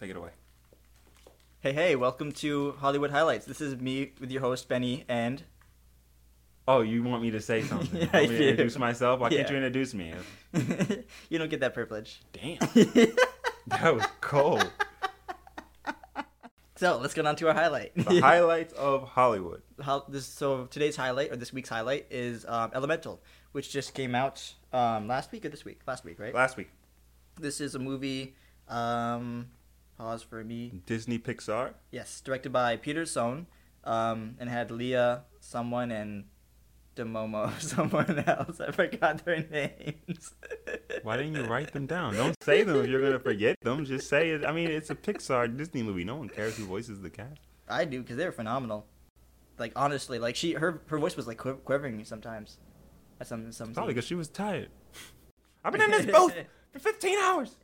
Take it away. Hey, hey, welcome to Hollywood Highlights. This is me with your host, Benny, and. Oh, you want me to say something? Yeah, You want me I to do. introduce myself? Why can't you introduce me? you don't get that privilege. Damn. that was cold. So, let's get on to our highlight. The highlights of Hollywood. How, this, so, today's highlight, or this week's highlight, is um, Elemental, which just came out um, last week or this week? Last week, right? Last week, This is a movie. Um, pause for me. Disney Pixar. Yes, directed by Peter Sohn, um, and had Leah, someone, and Demomo, someone else. I forgot their names. Why didn't you write them down? Don't say them if you're gonna forget them. Just say it. I mean, it's a Pixar Disney movie. No one cares who voices the cast. I do because they're phenomenal. Like honestly, like she, her, her voice was like quiv- quivering sometimes. At some, some. Probably because she was tired. I've been in this booth for 15 hours.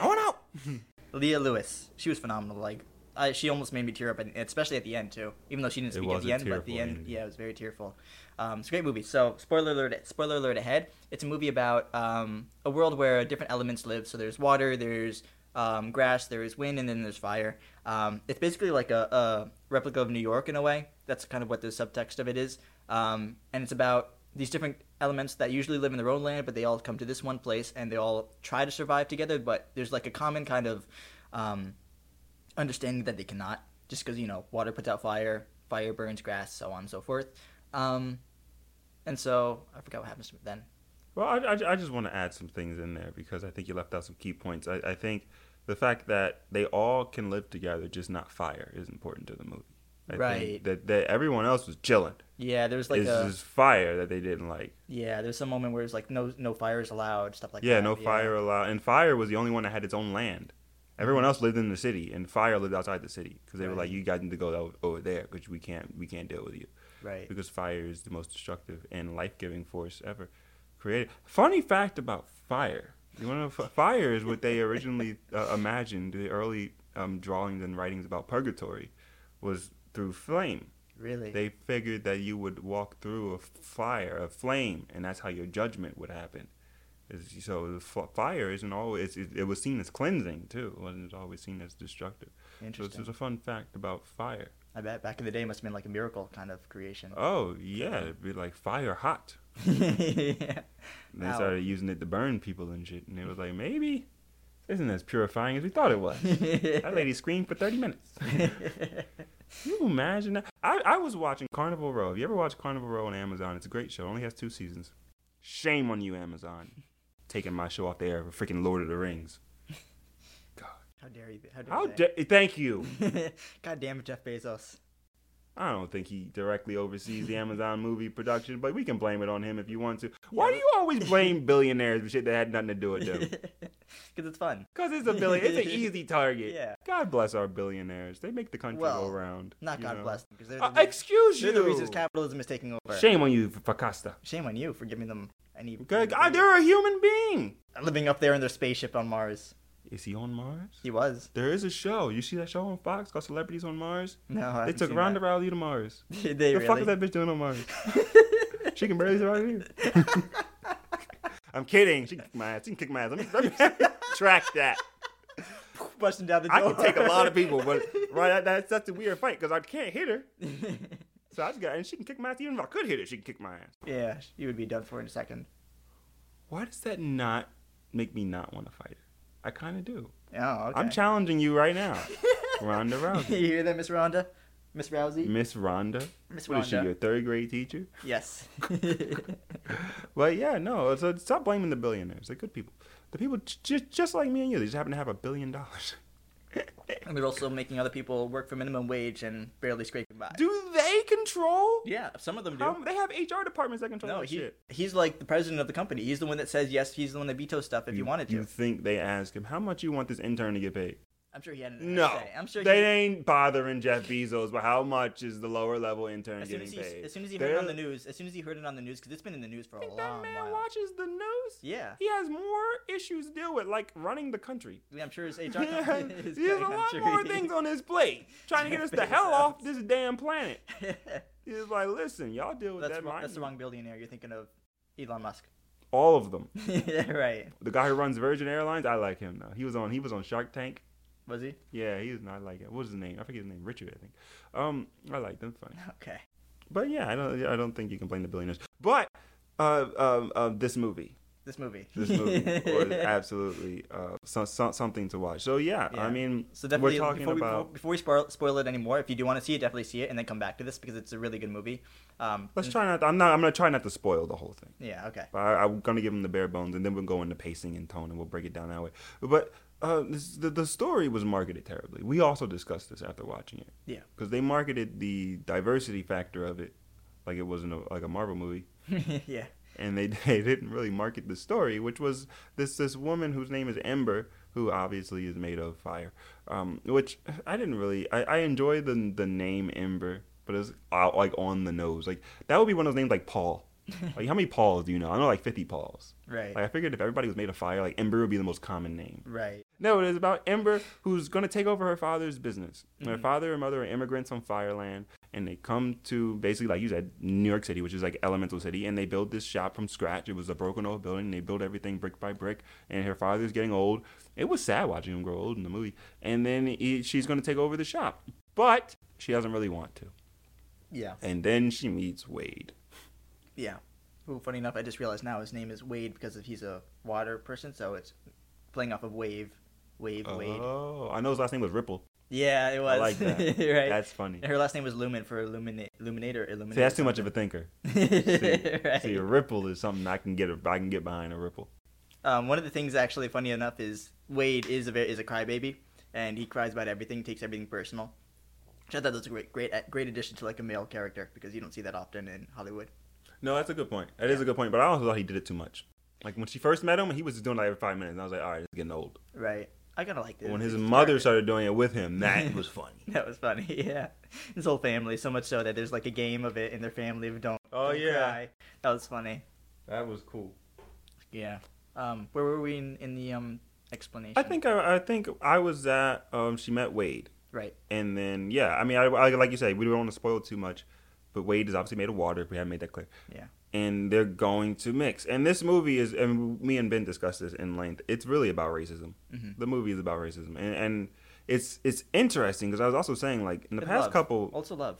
I want out. Leah Lewis, she was phenomenal. Like, I, she almost made me tear up, and especially at the end too. Even though she didn't speak at the end, but at the end, ending. yeah, it was very tearful. Um, it's a great movie. So, spoiler alert! Spoiler alert ahead. It's a movie about um, a world where different elements live. So there's water, there's um, grass, there's wind, and then there's fire. Um, it's basically like a, a replica of New York in a way. That's kind of what the subtext of it is. Um, and it's about these different elements that usually live in their own land, but they all come to this one place and they all try to survive together. But there's like a common kind of um, understanding that they cannot, just because you know water puts out fire, fire burns grass, so on and so forth. Um, and so I forgot what happens then. Well, I, I, I just want to add some things in there because I think you left out some key points. I, I think the fact that they all can live together, just not fire, is important to the movie. I Right. That, that everyone else was chilling. Yeah, there's like it's a just fire that they didn't like. yeah, there's some moment where it's like no no fire is allowed, stuff like that. yeah, that. no fire allowed. And fire was the only one that had its own land. Everyone else lived in the city, and fire lived outside the city because they were Mm-hmm. Like, "You guys need to go over there because we can't we can't deal with you." Right. because fire is the most destructive and life-giving force ever created. Funny fact about fire: you want to know, fire is what they originally uh, imagined. The early um, drawings and writings about purgatory was through flame. Really. They figured that you would walk through a fire, a flame, and that's how your judgment would happen. It's- So the fire isn't always. It, it was seen as cleansing too. It wasn't always seen as destructive. Interesting. So it's Interesting. just a fun fact about fire. I bet back in the day it must have been like a miracle kind of creation. Oh yeah, it'd be like fire hot. yeah. And they Ow. started using it to burn people and shit. And it was like, maybe this isn't as purifying as we thought it was. that lady screamed for 30 minutes. Can you imagine that? I, I was watching Carnival Row. Have you ever watched Carnival Row on Amazon? It's a great show. It only has two seasons. Shame on you, Amazon. Taking my show off the air for freaking Lord of the Rings. God. How dare you? How dare How you? da- thank you. God damn it, Jeff Bezos. I don't think he directly oversees the Amazon movie production, but we can blame it on him if you want to. Why do you always blame billionaires for shit that had nothing to do with them? Because it's fun. Because it's a billion. It's an easy target. Yeah. God bless our billionaires. They make the country Well, go round. Not God know? bless them, because they're, Uh, the re- excuse they're you. the reasons capitalism is taking over. Shame on you, Fakasta. Shame on you for giving them any. Good God, they're a human being. living up there in their spaceship on Mars. Is he on Mars? He was. There is a show. You see that show on Fox called Celebrities on Mars? No, I They took Ronda that. Rousey to Mars. Did they the really? fuck is that bitch doing on Mars? she can barely survive here. I'm kidding. She can kick my ass. She can kick my ass. Let me, let me track that. Busting down the door. I can take a lot of people, but right, that, that's that's a weird fight because I can't hit her. So I just got, and she can kick my ass. Even if I could hit her, she can kick my ass. yeah, you would be done for in a second. Why does that not make me not want to fight her? I kind of do. Oh, okay. I'm challenging you right now, Ronda Rousey, you hear that, Miss Rhonda? Miss Rousey? Miss Ronda. Miss What is she, your third grade teacher? Yes. Well, yeah, no. So stop blaming the billionaires. They're good people. The people j- just just like me and you. They just happen to have a billion dollars. and they're also making other people work for minimum wage and barely scraping by. Do they control? Yeah, some of them do. How, they have HR departments that control no, that he, shit. he's like the president of the company. He's the one that says yes. He's the one that vetoes stuff if you, wanted to. You think they ask him how much you want this intern to get paid? I'm sure he had an No, say. I'm sure they he, ain't bothering Jeff Bezos. But how much is the lower level intern as getting as, he, paid? as soon as he heard it on the news, as soon as he heard it on the news, because it's been in the news for a Think that man while. watches the news. Yeah, He has more issues to deal with, like running the country. Yeah, I'm sure his HR. He company has, is he has a lot more things on his plate, trying to get us the hell off this damn planet. He's like, listen, y'all deal with that's, that. wrong, that's the wrong billionaire. You're thinking of Elon Musk. All of them. yeah, right. The guy who runs Virgin Airlines, I like him though. He was on he was on Shark Tank. Was he? Yeah, he's not like it. What was his name? I forget his name. Richard, I think. Um, I like them. Funny. Okay. But yeah, I don't. I don't think you can blame the billionaires. But uh, uh, uh, this movie, This movie. this movie was absolutely uh, so, so, something to watch. So yeah, Yeah. I mean, So definitely, we're talking before, we, about. before we spoil, spoil it anymore, if you do want to see it, definitely see it and then come back to this because it's a really good movie. Um, Let's try not. I'm not. I'm gonna try not to spoil the whole thing. Yeah. Okay. But I, I'm gonna give them the bare bones, and then we'll go into pacing and tone, and we'll break it down that way. But uh, this, the the story was marketed terribly. We also discussed this after watching it. Yeah. Because they marketed the diversity factor of it like it wasn't a, like a Marvel movie, yeah. and they they didn't really market the story, which was this this woman whose name is Ember, who obviously is made of fire. Um, which I didn't really. I, I enjoy the the name Ember, but it's out like on the nose. Like that would be one of those names like Paul. like how many Pauls do you know? I know like fifty Pauls. Right. Like I figured if everybody was made of fire, like Ember would be the most common name. right. No, it is about Ember who's going to take over her father's business. Her Mhm. father and mother are immigrants on Fireland, and they come to basically, like you said, New York City, which is like Elemental City, and they build this shop from scratch. It was a broken old building. They build everything brick by brick, and her father's getting old. It was sad watching him grow old in the movie. And then he, she's going to take over the shop, but she doesn't really want to. Yeah. And then she meets Wade. Yeah. Who, funny enough, I just realized now his name is Wade because he's a water person, so it's playing off of wave, wave, Wade. Oh, I know his last name was Ripple. Yeah, it was. I like that. right. That's funny. And her last name was Lumen for illuminate, illuminator, illuminator. See, that's too much of a thinker. See, right. see, a ripple is something I can get. I can get behind a ripple. Um, one of the things actually funny enough is Wade is a is a crybaby, and he cries about everything, takes everything personal. Which I thought was a great great great addition to like a male character because you don't see that often in Hollywood. No, that's a good point. That is a good point. But I also thought he did it too much. Like when she first met him, he was just doing it every five minutes. And I was like, all right, it's getting old. Right. I kind of like. But when his mother started doing it with him, that was funny. That was funny. Yeah. His whole family, so much so that there's like a game of it in their family of don't. Oh, don't yeah. cry. That was funny. That was cool. Yeah. Um, where were we in, in the um explanation? I think I, I think I was at um she met Wade, Right. and then yeah, I mean I, I like you say we don't want to spoil too much, but Wade is obviously made of water. If we haven't made that clear. Yeah. And they're going to mix. And this movie is, and me and Ben discussed this in length. It's really about racism. Mhm. The movie is about racism, and, and it's it's interesting because I was also saying like in the And past love. couple, Also love.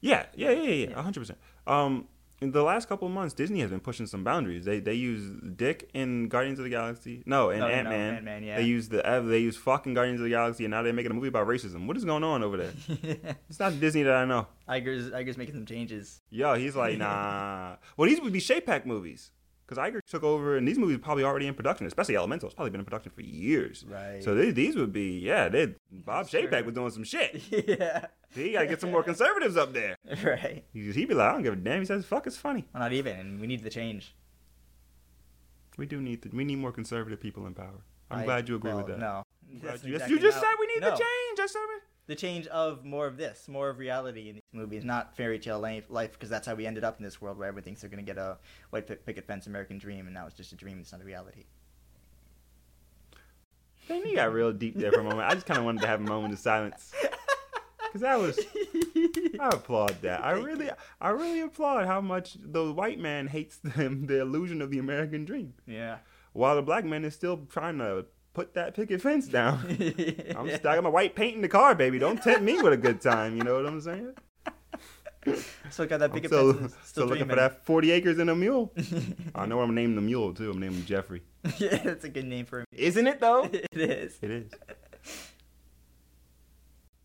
Yeah, yeah, yeah, yeah, Yeah. a hundred percent. Um, in the last couple of months, Disney has been pushing some boundaries. They they use Dick in Guardians of the Galaxy. No, in No, no, Ant Man. Ant-Man, yeah. They use the they use fucking Guardians of the Galaxy, and now they're making a movie about racism. What is going on over there? It's not Disney that I know. Iger's Iger's making some changes. Yo, he's like, nah. well, these would be Chapek movies. Because Iger took over, and these movies are probably already in production, especially Elemental. It's probably been in production for years. Right. So these, these would be, yeah, they Bob Sure. Was doing some shit. yeah. He got to get some more conservatives up there. Right. He- He'd be like, I don't give a damn. He says, fuck, it's funny. Well, not even, and we need the change. We do need to, we need more conservative people in power. I'm I- glad you agree well, with that. No. That's you, exactly you just how- said we need no. the change. I said. The change of more of this, more of reality in these movies, not fairy tale life, because that's how we ended up in this world where everyone thinks they're going to get a white picket fence American dream, and now it's just a dream, it's not a reality. Dang, you got real deep there for a moment. I just kind of wanted to have a moment of silence because that was. I applaud that. I really. I really applaud how much the white man hates them, the illusion of the American dream, Yeah. while the black man is still trying to put that picket fence down. I'm Yeah. got my white paint in the car, baby. Don't tempt me with a good time. You know what I'm saying? Still got that picket still, fence. still Still, looking for that 40 acres and a mule. I know I'm naming the mule too. I'm naming him Jeffrey. yeah, that's a good name for him. Isn't it though? it is. It is.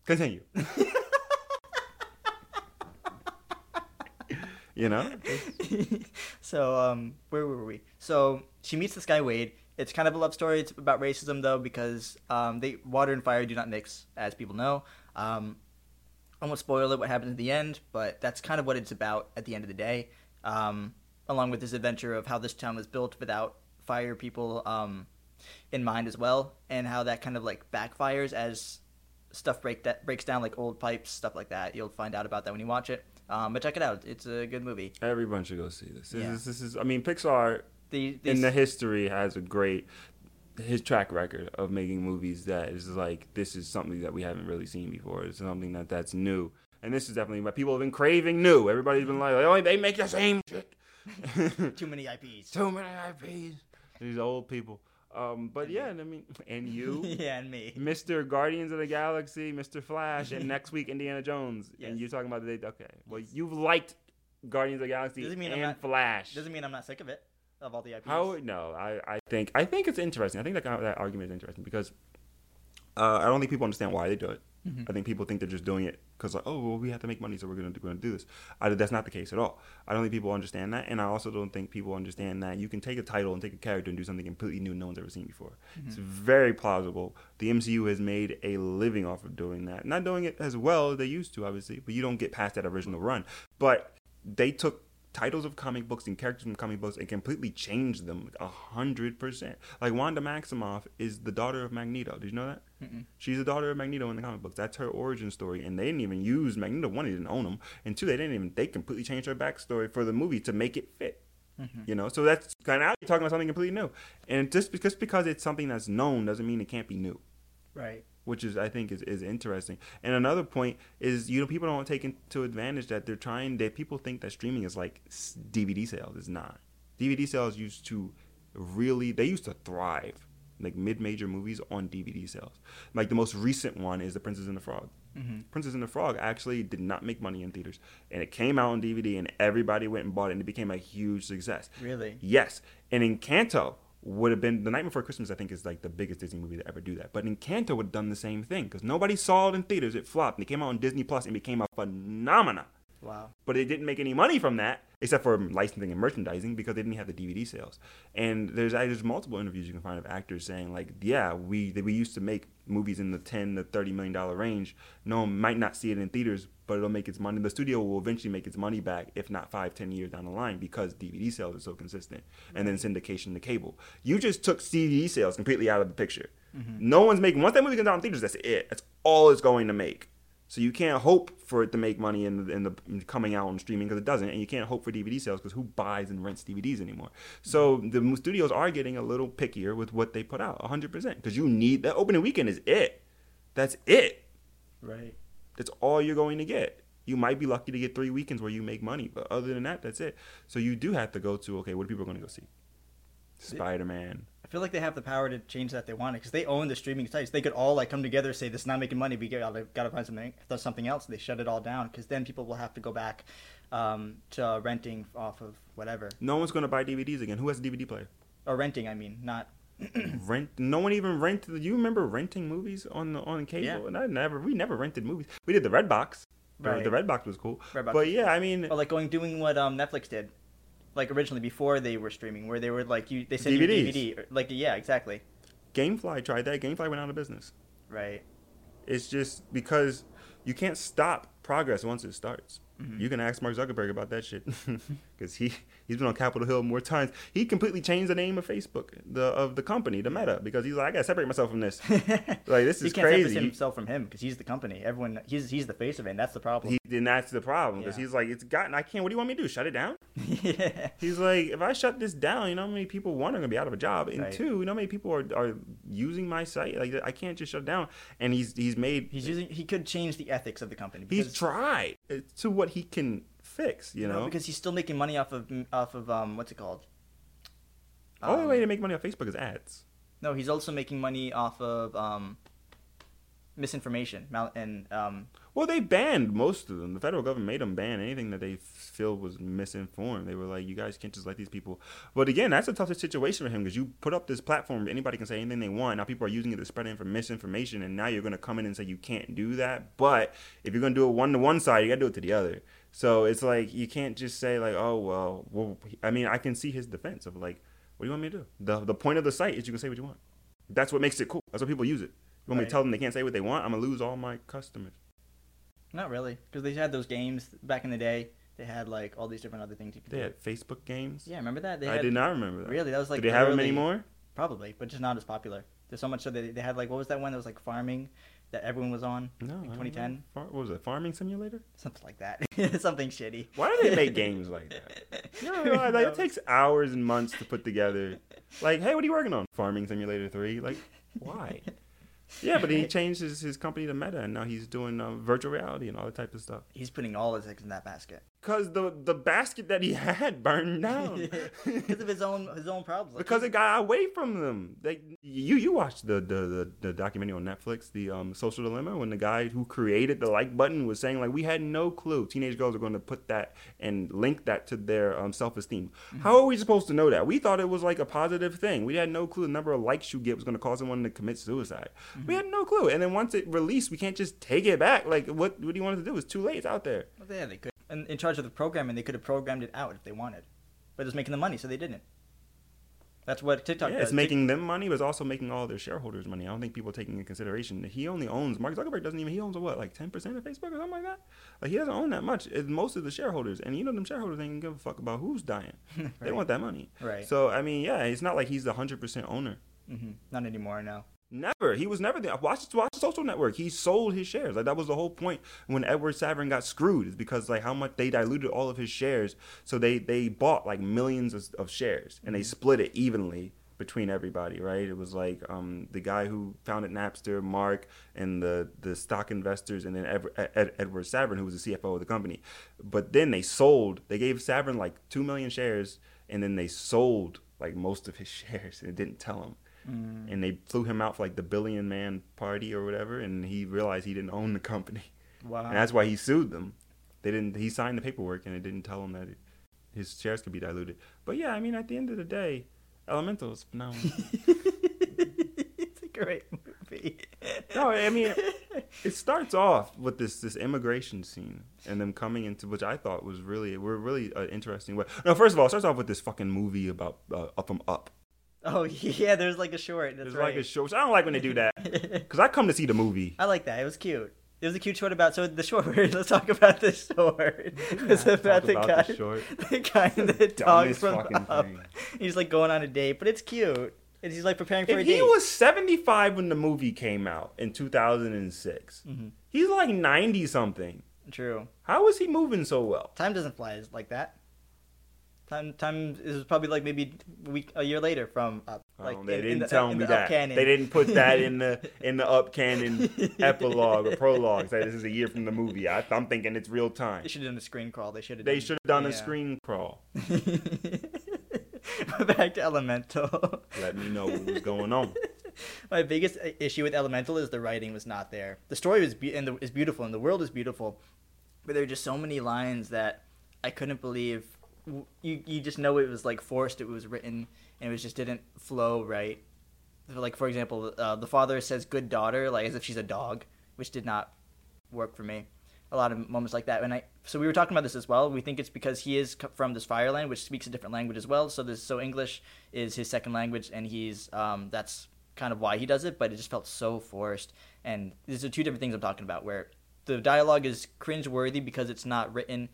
Continue. you know? so um, where were we? So she meets this guy Wade. It's kind of a love story. It's about racism though because um, they water and fire do not mix, as people know. Um, I won't spoil it what happens at the end, but that's kind of what it's about at the end of the day. Um, along with this adventure of how this town was built without fire people um, in mind as well, and how that kind of like backfires as stuff break that breaks down like old pipes, stuff like that. You'll find out about that when you watch it. Um, but check it out; it's a good movie. Everyone should go see this. This, Yeah. is, this is, I mean, Pixar The, in the history has a great his track record of making movies that is like this is something that we haven't really seen before. It's something that that's new, and this is definitely what people have been craving. New. Everybody's been like, oh, they make the same shit. too many IPs. Too many IPs. These old people. Um, but And yeah, I mean, and you, yeah, and me. Mr. Guardians of the Galaxy, Mr. Flash, and next week Indiana Jones. Yes. And you're talking about the day. Okay, well, you've liked Guardians of the Galaxy Doesn't mean I'm and not- Flash. Doesn't mean I'm not sick of it. Of all the IPs. How? No, I, I think I think it's interesting. I think that that argument is interesting because uh, I don't think people understand why they do it. Mm-hmm. I think people think they're just doing it because like, oh, well, we have to make money, so we're gonna we're gonna do this. I, that's not the case at all. I don't think people understand that, and I also don't think people understand that you can take a title and take a character and do something completely new no one's ever seen before. Mm-hmm. It's very plausible. The MCU has made a living off of doing that. Not doing it as well as they used to, obviously, but you don't get past that original run. But they took titles of comic books and characters from comic books and completely change them a hundred percent. Like Wanda Maximoff is the daughter of Magneto. Did you know that? Mm-mm. She's the daughter of Magneto in the comic books. That's her origin story, and they didn't even use Magneto. One, they didn't own him, and two, they didn't even. They completely changed her backstory for the movie to make it fit. Mm-hmm. You know, so that's kind of you're talking about something completely new, and just because because it's something that's known doesn't mean it can't be new Right. Which is I think is, is interesting. And another point is you know people don't take into advantage that they're trying that people think that streaming is like DVD sales. It's not. DVD sales used to really they used to thrive like mid-major movies on DVD sales. Like the most recent one is The Princess and the Frog. Mm-hmm. Princess and the Frog actually did not make money in theaters, and it came out on DVD, and everybody went and bought it, and it became a huge success. Really. Yes, and Encanto would have been the Night Before Christmas. I think is like the biggest Disney movie to ever do that. But Encanto would have done the same thing because nobody saw it in theaters. It flopped. And it came out on Disney Plus and became a phenomenon. Wow. But it didn't make any money from that except for licensing and merchandising because they didn't have the DVD sales. And there's there's multiple interviews you can find of actors saying like, yeah, we we used to make movies in the 10 to 30 million dollar range. No one might not see it in theaters, but it'll make its money. The studio will eventually make its money back, if not five, ten years down the line, because DVD sales are so consistent, and then syndication to cable. You just took CD sales completely out of the picture. Mm-hmm. No one's making once that movie comes out in theaters. That's it. That's all it's going to make. So you can't hope for it to make money in the, in the in coming out on streaming because it doesn't, and you can't hope for DVD sales because who buys and rents DVDs anymore? So the studios are getting a little pickier with what they put out, 100%, because you need that opening weekend is it. That's it. Right. That's all you're going to get. You might be lucky to get three weekends where you make money, but other than that, that's it. So you do have to go to okay, what are people going to go see? Spider Man. I feel like they have the power to change that they want it because they own the streaming sites. They could all like come together, say this is not making money. We gotta gotta find something something else. They shut it all down because then people will have to go back um, to renting off of whatever No one's going to buy DVDs again. Who has a DVD player? or renting. I mean, not rent no one even rented you remember renting movies on the on cable Yeah. and i never we never rented movies we did the Redbox The- Right. the Redbox was cool Redbox but yeah i mean or like going doing what um, Netflix did, like originally before they were streaming, where they were like you they you a DVDs. DVD, or, like yeah, exactly, gamefly tried that gamefly went out of business right. it's just because you can't stop progress once it starts Mhm. you can ask mark zuckerberg about that shit because he he's been on capitol hill more times he completely changed the name of facebook the of the company the meta because he's like i gotta separate myself from this like this he is can't crazy separate himself from him because he's the company. Everyone, he's he's the face of it. and That's the problem. he, and that's the problem because Yeah. he's like it's gotten i can't what do you want me to do shut it down yeah. He's like, if I shut this down, you know how many people one are gonna be out of a job, and Right. two, you know how many people are, are using my site. Like I can't just shut down. And he's he's made He's using. He could change the ethics of the company. he's tried to what he can fix. You know, because he's still making money off of off of um what's it called? the only Um, way to make money on Facebook is ads. No, he's also making money off of um misinformation mal- and um Well, they banned most of them. The federal government made them ban anything that they feel was misinformed. They were like, you guys can't just let these people. But again, that's a tough situation for him because you put up this platform, anybody can say anything they want. Now people are using it to spread infor- misinformation, and now you're going to come in and say you can't do that. But if you're going to do it one to one side, you got to do it to the other. So it's like you can't just say like, oh well, well. I mean, I can see his defense of like, what do you want me to do? The the point of the site is you can say what you want. That's what makes it cool. That's what people use it. You want me to tell them they can't say what they want? I'm gonna lose all my customers. not really because they had those games back in the day. They had like all these different other things you could They do. had Facebook games. Yeah, remember that? They I had, did not remember that. Really, that was like. Do they have them anymore? Probably, but just not as popular. There's so much so they they had like what was that one that was like farming that everyone was on No. Like 2010? know. Far, what was it? Farming Simulator? something like that. Something shitty. Why do they make games like that? Know, like, like, it takes hours and months to put together. Like, hey, what are you working on? Farming Simulator 3? Like, why? Yeah, but he changed his, his company to Meta, and now he's doing uh, virtual reality and all that type of stuff. He's putting all his eggs in that basket. Because the the basket that he had burned down. because of his own his own problems. Because it got away from them. They you you watched the the, the, the documentary on Netflix, the um, Social Dilemma, when the guy who created the like button was saying like we had no clue teenage girls are going to put that and link that to their um, self esteem. Mm-hmm. How are we supposed to know that? We thought it was like a positive thing. We had no clue the number of likes you get was going to cause someone to commit suicide. Mm-hmm. We had no clue. And then once it released, we can't just take it back. Like what what do you want us to do? It's too late. It's out there. Well, yeah, they could. And in charge of the programming, they could have programmed it out if they wanted, but it was making the money, so they didn't. That's what TikTok yeah, does. It's making them money, but it's also making all their shareholders money. I don't think people are taking into consideration that he only owns. Mark Zuckerberg doesn't even. He owns what, like ten percent of Facebook or something like that. Like he doesn't own that much. It's most of the shareholders, and you know them shareholders ain't give a fuck about who's dying. right. They want that money. Right. So I mean, yeah, it's not like he's the hundred percent owner. Mm-hmm. Not anymore. No. Never. He was never there. Watch watch the social network. He sold his shares. Like that was the whole point when Edward Savin got screwed is because like how much they diluted all of his shares. So they they bought like millions of, of shares and they mm-hmm. split it evenly between everybody, right? It was like um, the guy who founded Napster, Mark, and the the stock investors, and then Ed, Ed, Edward Savin, who was the CFO of the company. But then they sold. They gave Savin like two million shares, and then they sold like most of his shares, and didn't tell him. Mm. And they flew him out for like the billion man party or whatever, and he realized he didn't own the company. Wow. And that's why he sued them. They didn't. He signed the paperwork, and it didn't tell him that it, his shares could be diluted. But yeah, I mean, at the end of the day Elemental is phenomenal. it's a great movie. no, I mean, it starts off with this this immigration scene and them coming into which I thought was really were really an interesting way. No, first of all, it starts off with this fucking movie about uh, Up from Up. Oh yeah, there's like a short. That's there's right. like a short. I don't like when they do that because I come to see the movie. I like that. It was cute. It was a cute short about so the short. Let's talk about the short. It's about the about guy, the, the guy that talks from up. Thing. He's like going on a date, but it's cute. And he's like preparing for if a date. He was seventy five when the movie came out in two thousand and six. Mm-hmm. He's like ninety something. True. How is he moving so well? Time doesn't fly like that. Time, time is probably like maybe a week, a year later from up. Like oh, they in, didn't in the, tell me the that. They didn't put that in the in the up canon epilogue or prologue. Say this is a year from the movie. I, am thinking it's real time. They should have done a screen crawl. They should have. They should have done yeah. a screen crawl. Back to Elemental. Let me know what was going on. My biggest uh, issue with Elemental is the writing was not there. The story was be- and the, is beautiful and the world is beautiful, but there are just so many lines that I couldn't believe you you just know it was like forced. It was written and it was just didn't flow right. Like for example, uh, the father says "good daughter" like as if she's a dog, which did not work for me. A lot of moments like that, and I so we were talking about this as well. We think it's because he is from this fireland, which speaks a different language as well. So this so English is his second language, and he's um, that's kind of why he does it. But it just felt so forced, and these are two different things I'm talking about. Where the dialogue is cringe worthy because it's not written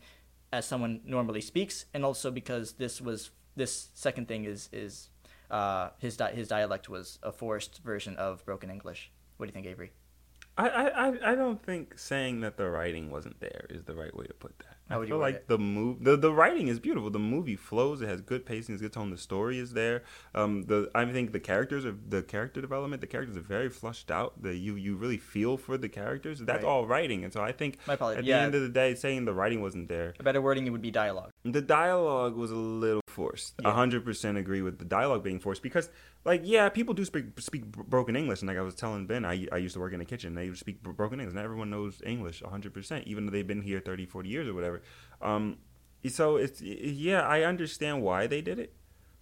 as someone normally speaks, and also because this was this second thing is is uh, his di- his dialect was a forced version of broken English. What do you think, Avery? I, I, I don't think saying that the writing wasn't there is the right way to put that. How would I feel you like it? the move the, the writing is beautiful. The movie flows. It has good pacing. It's good tone. The story is there. Um, the I think the characters are the character development. The characters are very flushed out. The you you really feel for the characters. That's Right. all writing. And so I think My apologies. at Yeah. the end of the day, saying the writing wasn't there, A better wording it would be dialogue. the dialogue was a little forced. A hundred percent agree with the dialogue being forced because, like, yeah, people do speak speak broken English, and like I was telling Ben, I, I used to work in a kitchen. They would speak broken English. Not everyone knows English a hundred percent, even though they've been here 30, 40 years or whatever. Um, so it's yeah, I understand why they did it,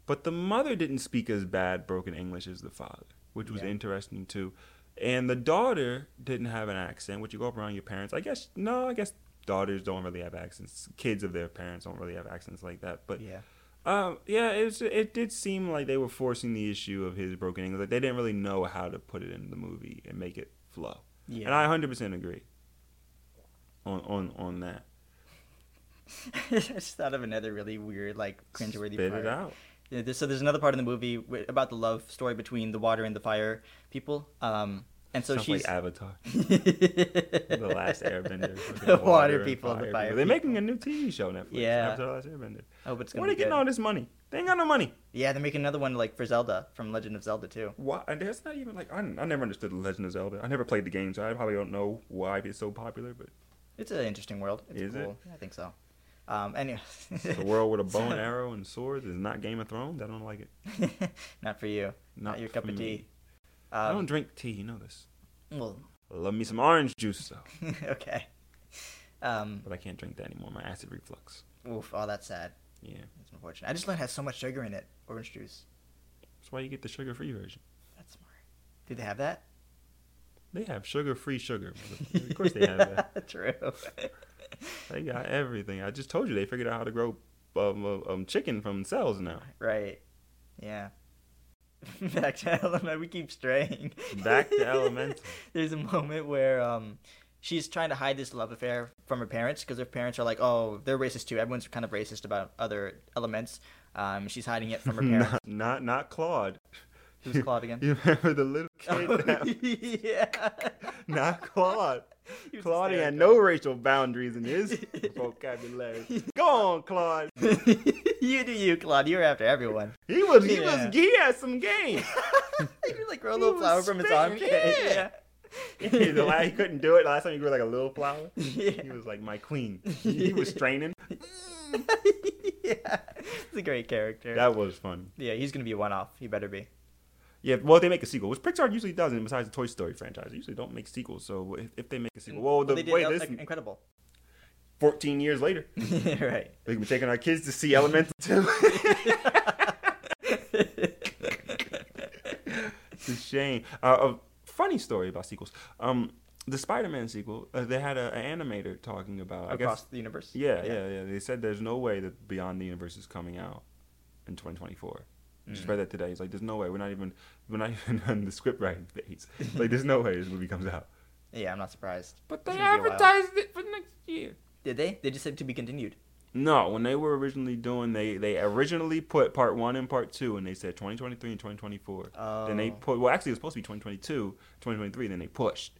but the mother didn't speak as bad broken English as the father, which was Yeah. interesting too. And the daughter didn't have an accent, which you go up around your parents. I guess no, I guess daughters don't really have accents. Kids of their parents don't really have accents like that. But Yeah. um, yeah, it was, it did seem like they were forcing the issue of his broken English. Like they didn't really know how to put it in the movie and make it flow. Yeah. And I 100% agree on on on that. I just thought of another really weird, like cringeworthy Spit part. it out. Yeah, there's, so there's another part in the movie about the love story between the water and the fire people. Um, and so Sounds she's like Avatar, the last Airbender. The water and people and the fire People. They're making a new TV show Netflix. Yeah. Avatar: The Last Airbender. I hope it's gonna Where are they getting all this money? They ain't got no money. Yeah, they're making another one like for Zelda from Legend of Zelda too. Why? And that's not even like I, I never understood the Legend of Zelda. I never played the game, so I probably don't know why it's so popular. But It's an interesting world. It's Is it? cool. Yeah, I think so. Um, anyway, The world with a bow and arrow and swords is not Game of Thrones. I don't like it. not for you. Not, your cup of tea. I Um, don't drink tea. You know this. well, I love me some orange juice though, okay. Um, but I can't drink that anymore. My acid reflux. oof, oh, that's sad. Yeah, it's unfortunate. I just learned it has so much sugar in it. Orange juice. that's why you get the sugar-free version. That's smart. Do they have that? They have sugar-free sugar. of course they have that. True. They got everything. I just told you they figured out how to grow um, uh, um, chicken from cells now. right. Yeah. Back to Elemental. We keep straying. Back to Elemental. There's a moment where um, she's trying to hide this love affair from her parents because her parents are like, oh, they're racist too. Everyone's kind of racist about other elements. Um, she's hiding it from her parents. not, not not Claude. Who's Claude again? You remember the little kid? Oh, yeah. not Claude. Was Claude had no racial boundaries in his vocabulary. Go on, Claude. you do you, Claude. You're after everyone. He was he Yeah. was he had some game. he would like grow a little was flower from his armpit. yeah. he, the last, he couldn't do it. The last time he grew like a little flower. Yeah. He was like my queen. He was straining. yeah. He's a great character. That was fun. yeah, he's gonna be a one-off. He better be. Yeah, well, they make a sequel, which Pixar usually doesn't. Besides the Toy Story franchise, they usually don't make sequels. So if, if they make a sequel, well, the they did wait, El- this incredible. 14 years later, right. we can be taking our kids to see Elemental too. it's a shame. Uh, a funny story about sequels. Um, the Spider-Man sequel, uh, they had a, an animator talking about. Across guess. the universe. Yeah, yeah, yeah. They said there's no way that Beyond the Universe is coming out in 2024. I just Mm. read that today. He's like there's no way. We're not even we're not even on the script writing phase. Like there's no way this movie comes out. Yeah, I'm not surprised. But they gonna be a while. it for next year. Did they? They just said to be continued. No, when they were originally doing, they they originally put part one and part two, and they said 2023 and 2024. Oh. Then they put well, actually it was supposed to be 2022, 2023. Then they pushed,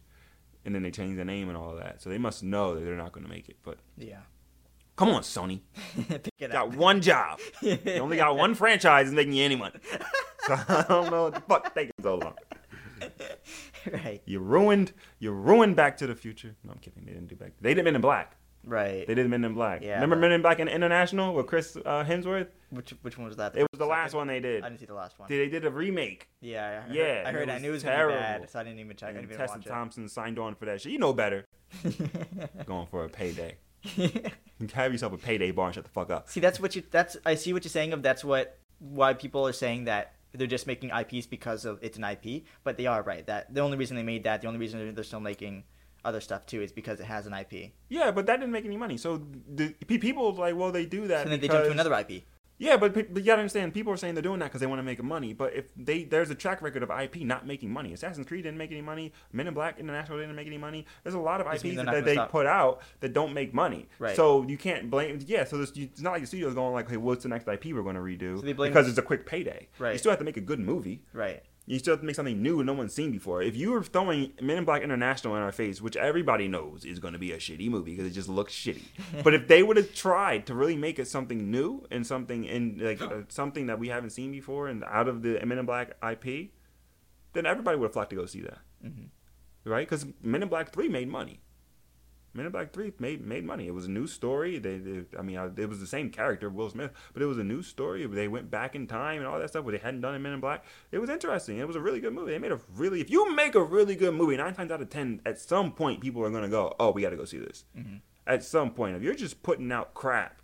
and then they changed the name and all of that. So they must know that they're not going to make it. But Yeah. Come on, Sony, Pick it got up. one job. You only got one franchise is making you any money. So I don't know what the fuck taking so long. right. You ruined, you ruined Back to the Future. No, I'm kidding. They didn't do Back. They did Men in Black. Right. They did Men in Black. Yeah, Remember Men in Black International with Chris uh, Hemsworth? Which which one was that? It was the last second? one they did. I didn't see the last one. They did a remake. Yeah. I heard, Yeah, I it heard. I was knew it was terrible. gonna be bad, so I didn't even check. I And didn't even Tessa Thompson signed on for that shit. You know better. Going for a payday. Have yourself a payday bar and shut the fuck up. see, that's what you. That's I see what you're saying. Of that's what why people are saying that they're just making IPs because of it's an IP, but they are right. That the only reason they made that, the only reason they're still making other stuff too, is because it has an IP. Yeah, but that didn't make any money. So the people like, well, they do that. And then they jump to another IP. Yeah, but, but you gotta understand, people are saying they're doing that because they want to make money. But if they there's a track record of IP not making money. Assassin's Creed didn't make any money. Men in Black International didn't make any money. There's a lot of IPs that, they stop. put out that don't make money. Right. So you can't blame. Yeah. So this, you, it's not like the studio's going like, hey, what's the next IP we're going to redo? So because it's a quick payday. Right. You still have to make a good movie. Right. You still have to make something new no one's seen before. If you were throwing Men in Black International in our face, which everybody knows is going to be a shitty movie because it just looks shitty, but if they would have tried to really make it something new and something in like uh, something that we haven't seen before and out of the Men in Black IP, then everybody would have flocked to go see that, Mhm. right? Because Men in Black Three made money. Men in Black Three made made money. It was a new story. They, they I mean, I, it was the same character, Will Smith, but it was a new story. They went back in time and all that stuff, what they hadn't done in Men in Black. It was interesting. It was a really good movie. They made a really. If you make a really good movie, nine times out of ten, at some point, people are gonna go, "Oh, we got to go see this." Mhm. At some point, if you're just putting out crap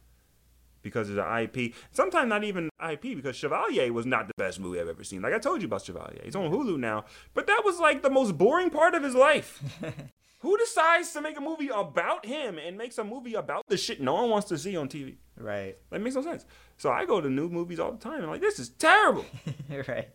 because of the IP, sometimes not even IP, because Chevalier was not the best movie I've ever seen. Like I told you about Chevalier, he's on Hulu now, but that was like the most boring part of his life. Who decides to make a movie about him and makes a movie about the shit no one wants to see on TV? Right. That makes no sense. So I go to new movies all the time and I'm like, this is terrible. right.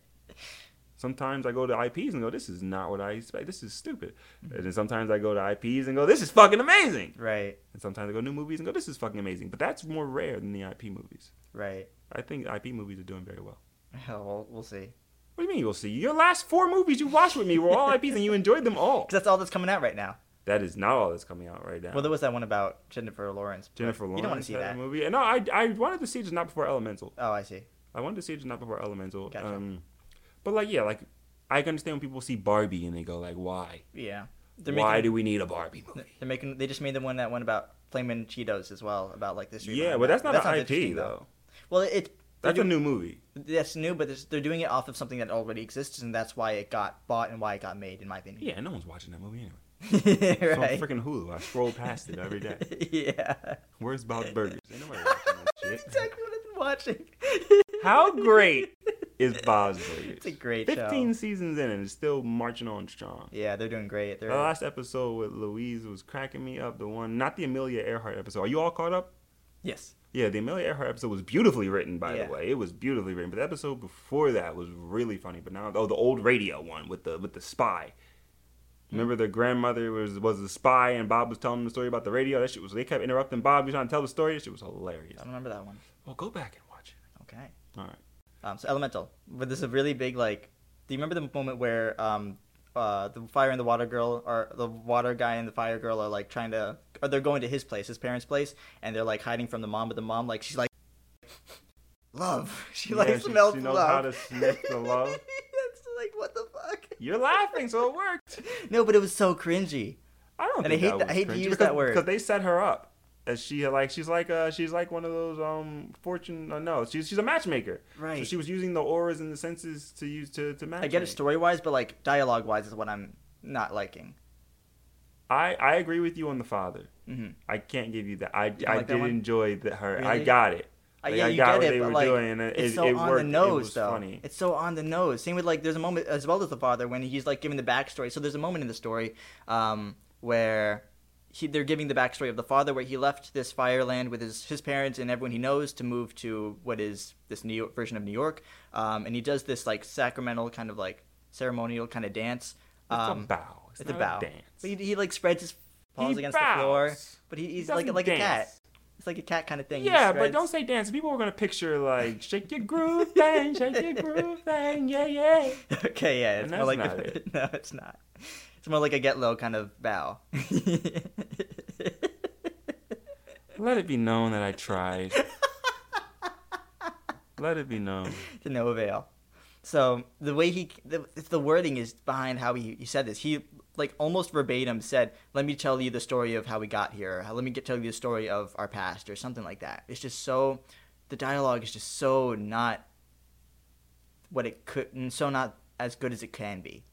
Sometimes I go to IPs and go, this is not what I expect. This is stupid. Mm-hmm. And then sometimes I go to IPs and go, this is fucking amazing. Right. And sometimes I go to new movies and go, this is fucking amazing. But that's more rare than the IP movies. Right. I think IP movies are doing very well. Hell, we'll, we'll see. What do you mean you'll see? Your last four movies you watched with me were all IPs and you enjoyed them all. Because that's all that's coming out right now. That is not all that's coming out right now. Well, there was that one about Jennifer Lawrence. Jennifer Lawrence You don't want to see that. movie. No, I, I wanted to see it just not before Elemental. Oh, I see. I wanted to see it just not before Elemental. Gotcha. Um, but like, yeah, like I can understand when people see Barbie and they go like, why? Yeah. They're Why making- do we need a Barbie movie? They're making. They just made the one that one about flaming Cheetos as well, about like this. Yeah, but that's not an IP interesting, though. Well, it's That's a new movie. That's new, but they're doing it off of something that already exists, and that's why it got bought and why it got made, in my opinion. Yeah, no one's watching that movie anyway. It's right. on freaking Hulu. I scroll past it every day. yeah. Where's Bob's Burgers? Ain't nobody watching that shit. That's exactly what I've been watching. How great is Bob's Burgers? It's a great 15 show. seasons in and it's still marching on strong. Yeah, they're doing great. They're The last episode with Louise was cracking me up. The one, not the Amelia Earhart episode. Are you all caught up? yes. Yeah, the Amelia Earhart episode was beautifully written, by Yeah. the way. It was beautifully written. But the episode before that was really funny. But now, oh, the old radio one with the with the spy. Remember the grandmother was was a spy and Bob was telling the story about the radio. That shit was. They kept interrupting Bob. He was trying to tell the story. That shit was hilarious. I don't remember that one. Well, go back and watch it. Okay. All right. Um, so Elemental, but this is a really big like. Do you remember the moment where um, uh, the fire and the water girl, or the water guy and the fire girl, are like trying to, or they're going to his place, his parents' place, and they're like hiding from the mom, but the mom like she's like, love. She Yeah, like she- smells she knows love. how to sniff the love. That's like what the fuck. You're laughing, so it worked. No, but it was so cringy. I don't And I hate that I hate to use because, that word. because they set her up. As she like she's like uh she's like one of those um fortune uh, no she's she's a matchmaker so Right. she was using the auras and the senses to use to to match I get it story wise, but like dialogue wise is what I'm not liking. I I agree with you on the father hmm I can't give you that I don't I like did enjoy the, her I got it Uh, Like, yeah, I you got get what it, they but were like doing, it- it's so it on worked. the It nose, was though. funny. It's so on the nose. Same with like, there's a moment as well as the father when he's like giving the backstory. So there's a moment in the story um, where he, they're giving the backstory of the father where he left this fireland with his his parents and everyone he knows to move to what is this New York version of New York, um, and he does this like sacramental kind of like ceremonial kind of dance. it's Um, a bow it's, it's a not bow. dance But he, he like spreads his paws He against the floor, but he, He he's like doesn't like a cat. It's like a cat kind of thing. Yeah but don't say dance people are gonna picture like shake your groove thing shake your groove thing yeah yeah Okay, yeah, it's more like that's the, it. no, it's not. It's more like a get low kind of bow. let it be known that I tried let it be known to no avail. So the way he, the, the wording is behind how he, he said this. He like almost verbatim said, "Let me tell you the story of how we got here. Let me get tell you the story of our past, or something like that." It's just so, the dialogue is just so not what it could, and so not as good as it can be,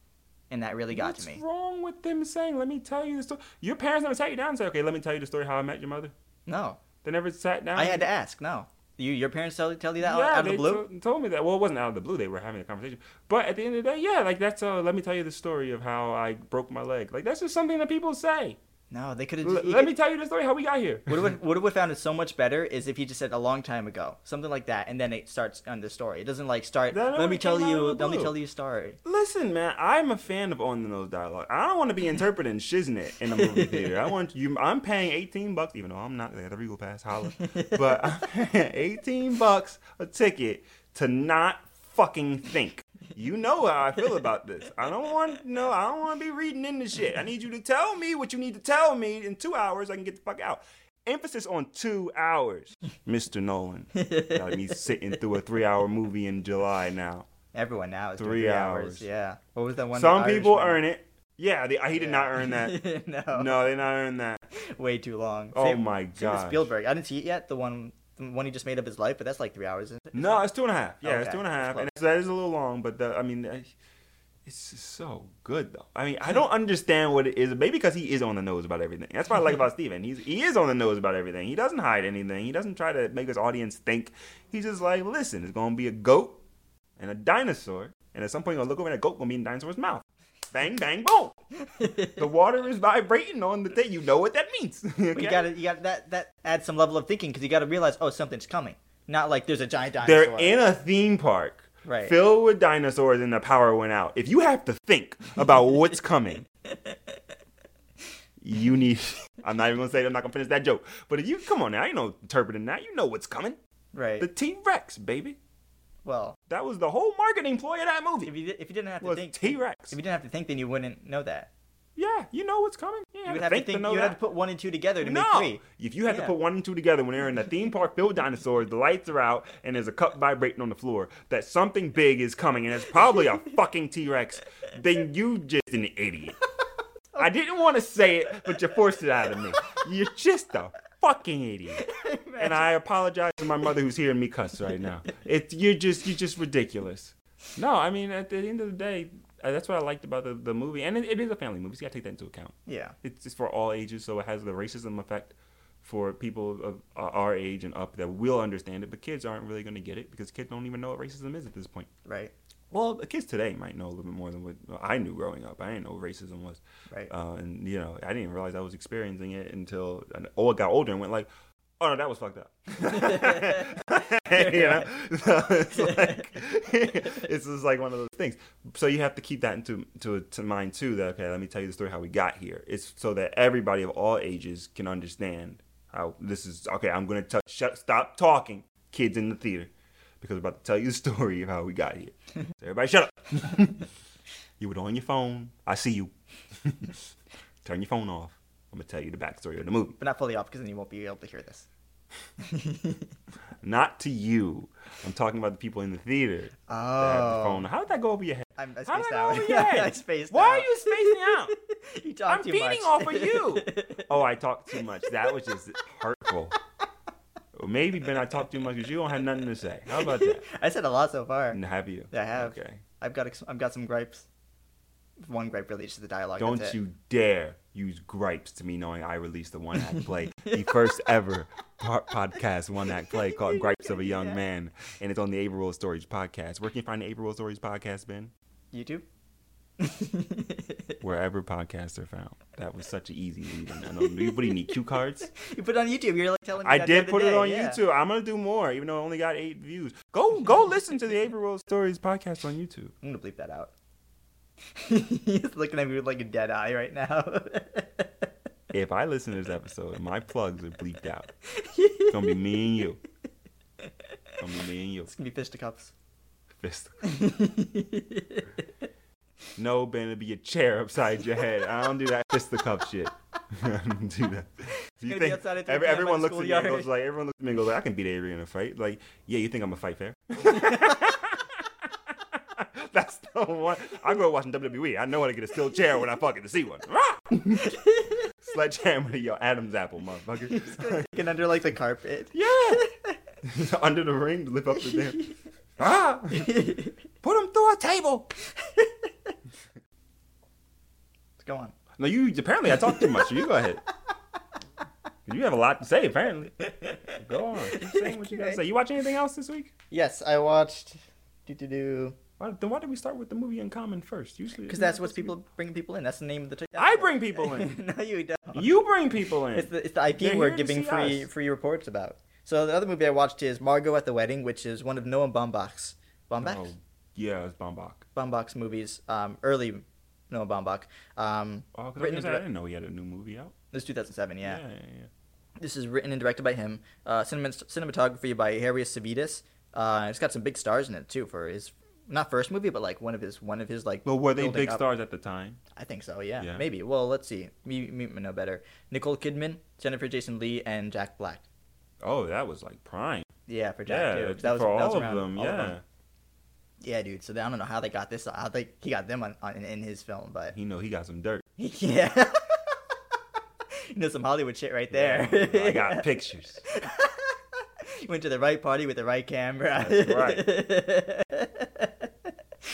and that really got What's to me. wrong with them saying, "Let me tell you the story"? Your parents never sat you down and said, "Okay, let me tell you the story how I met your mother." No, They never sat down. I had to ask. No, you, your parents tell tell you that yeah, out of the blue. to- told me that. Well, it wasn't out of the blue. They were having a conversation. But at the end of the day, yeah, like that's. Uh, let me tell you the story of how I broke my leg. Like that's just something that people say. No, they could have. let me tell you the story how we got here. Would have would have found it so much better is if he just said a long time ago, something like that, and then it starts on the story. It doesn't like start. Let me tell you. Let me tell you a story. Listen, man, I'm a fan of on the nose dialogue. I don't want to be interpreting shiznit in a movie theater. I want you. I'm paying 18 bucks, even though I'm not there. The Regal Pass, holla. but I'm paying 18 bucks a ticket to not fucking think. You know how I feel about this. I don't want no. I don't want to be reading into shit. I need you to tell me what you need to tell me in two hours. I can get the fuck out. Emphasis on two hours, Mr. Nolan. Got me sitting through a three-hour movie in July now. Everyone now is Three three hours. Yeah. What was that one? Some people Irishman? earn it. Yeah, they, he did not earn that. no. No, they not earn that. Way too long. Oh Same- my god. Spielberg. I didn't see it yet. The one, one he just made of his life, but that's like three hours. Isn't it? No, it's two and a half. Yeah, it's Okay, two and a half, and it's, that is a little long. But the, I mean, it's just so good though. I mean, I don't understand what it is. Maybe because he is on the nose about everything. That's what I like about Steven. He's he is on the nose about everything. He doesn't hide anything. He doesn't try to make his audience think. He's just like, listen, it's gonna be a goat and a dinosaur, and at some point you're gonna look over and a goat gonna be in the dinosaur's mouth. Bang, bang, boom. the water is vibrating on the thing. You know what that means. But you gotta, you got that. That adds some level of thinking because you gotta realize, oh, something's coming. Not like there's a giant dinosaur. They're in a theme park Right. filled with dinosaurs and the power went out. If you have to think about what's coming, you need. I'm not even gonna say I'm not gonna finish that joke. But if you come on now, you know interpreting that. You know what's coming. right. The T Rex, baby. well, That was the whole marketing ploy of that if movie. you if you didn't have to think, T Rex? if you didn't have to think, then you wouldn't know that. Yeah, you know what's coming. You, You would have to think to know You would that. have to put one and two together to no, make three. if you had to put one and two together when they're in a theme park filled with dinosaurs, the lights are out, and there's a cup vibrating on the floor, that something big is coming, and it's probably a fucking T Rex, then you just an idiot. I didn't want to say it, but you forced it out of me. You're just a fucking idiot. And I apologize to my mother who's hearing me cuss right now. It you're just you're just ridiculous. No, I mean at the end of the day, uh, that's what I liked about the, the movie, and it, it is a family movie. So you gotta take that into account. Yeah. It's just for all ages, so it has the racism effect for people of uh, our age and up that will understand it, but kids aren't really going to get it because kids don't even know what racism is at this point. Right. Well, the kids today might know a little bit more than what I knew growing up. I didn't know what racism was, Right. uh, and you know, I didn't realize I was experiencing it until I got older and went like, "Oh no, that was fucked up." you know, so it's like it's just like one of those things. So you have to keep that into to, to mind too. That okay, let me tell you the story how we got here. It's so that everybody of all ages can understand how this is. Okay, I'm gonna touch. Shut. Stop talking, kids in the theater, because I'm about to tell you the story of how we got here. So everybody, shut up. you were on your phone. I see you. Turn your phone off. I'm gonna tell you the backstory of the movie. But not fully off because then you won't be able to hear this. Not to you. I'm talking about the people in the theater have the oh. phone. How did that go over your head? I'm, I spaced out. over your head? I spaced Why out. are you spacing out? you talk I'm too feeding much. off of you. Oh, I talked too much. That was just hurtful. Or maybe Ben, I talked too much because you don't have nothing to say. How about that? I said a lot so far. And have you? I have. Okay. I've got ex- I've got some gripes. One gripe is just the dialogue. Don't you dare use gripes to me knowing I released a one act play, the first ever po- podcast one act play called Gripes of a Young Yeah. Man, and it's on the April Stories podcast. Where can you find the April Stories podcast, Ben? YouTube. Wherever podcasts are found. That was such an easy lead. I know. What do you need? Cue cards? you put it on YouTube. You're like telling me. I did put it on yeah. YouTube. I'm gonna do more, even though I only got eight views. Go go listen to the April Stories podcast on YouTube. I'm gonna bleep that out. He's looking at me with like a dead eye right now. If I listen to this episode and my plugs are bleeped out, it's gonna be me and you. It's gonna be me and you. it's gonna be fisticuffs. Fist. No, Ben, it'll be a chair upside your head. I don't do that fisticuff shit. I don't do that. Do you think outside at 3 every, everyone looks at me and goes like, everyone looks at me and goes like, I can beat Adrian in a fight. Like, yeah, you think I'm a fight fair? That's the one. I grew up watching WWE. I know how to get a steel chair when I fucking see one. Sledgehammer to your Adam's apple, motherfucker. Get under like the carpet. yeah. Under the ring to lift up the damn. Ah! Put him through a table. Let's Go on. No, you apparently I talk too much. So you go ahead. You have a lot to say, apparently. Go on. Keep saying what you gotta say. You watch anything else this week? Yes, I watched. Do do do. Why, then why did we start with the movie in common first? Usually, Because that's what's people bringing people in. That's the name of the. T- I bring people in. no, you don't. You bring people in. It's the it's the IP They're we're giving free us. free reports about. So the other movie I watched is Margot at the Wedding, which is one of Noah Baumbach's Baumbach Oh, yeah, it's Bombach. Baumbach's movies. Um, early Noah Baumbach. Um, Oh, I, Written and I didn't know he had a new movie out. this is 2007. Yeah. yeah, yeah. yeah. This is written and directed by him. Uh, cinema, cinematography by Harris Savides. Uh, it's got some big stars in it too for his not first movie, but like one of his one of his like. Well, were they big up- stars at the time? I think so. Yeah, Yeah. maybe. Well, let's see. Me, me know better. Nicole Kidman, Jennifer Jason Leigh, and Jack Black. Oh, that was like prime. Yeah, for Jack yeah, too. That was, for that was all of them. all yeah, Yeah, dude. So I don't know how they got this. I think he got them on, on in, in his film, but he know he got some dirt. yeah, you know some Hollywood shit right there. Yeah, I got pictures. You went to the right party with the right camera. That's right.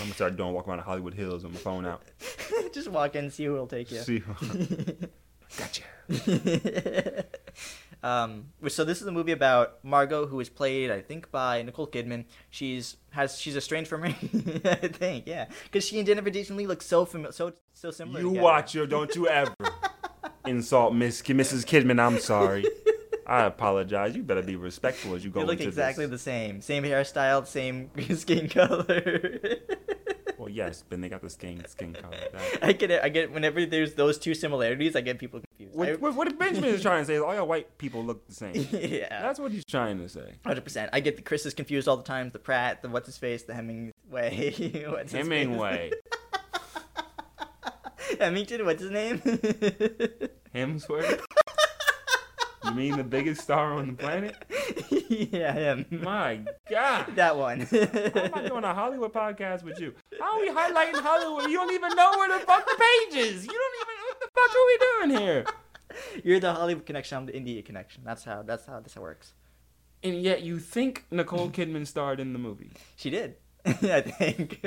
I'm gonna start doing walk around the Hollywood Hills with my phone out. Just walk in, see who will take you. See, gotcha. um, so this is a movie about Margot, who is played, I think, by Nicole Kidman. She's has she's estranged from her, I think, yeah, because she and Jennifer Jason Leigh look so familiar, so so similar. You together. watch your, don't you ever insult Miss Mrs. Kidman. I'm sorry. I apologize. You better be respectful as you go They look exactly this. the same, same hairstyle, same skin color. Yes, but they got the skin skin color. That- I get it. I get whenever there's those two similarities, I get people confused. What, what, what Benjamin is trying to say is all your white people look the same. Yeah, That's what he's trying to say. hundred percent. I get the Chris is confused all the time. The Pratt, the what's his face, the Hemingway, what's? Hemingway, Hemington, what's his name? Hemsworth. You mean the biggest star on the planet? yeah, him. My God. That one. How am I doing a Hollywood podcast with you? How are we highlighting Hollywood? You don't even know where the fuck the page is. You don't even what the fuck are we doing here? You're the Hollywood connection. I'm the India connection. That's how. That's how this works. And yet you think Nicole Kidman starred in the movie. She did. I think.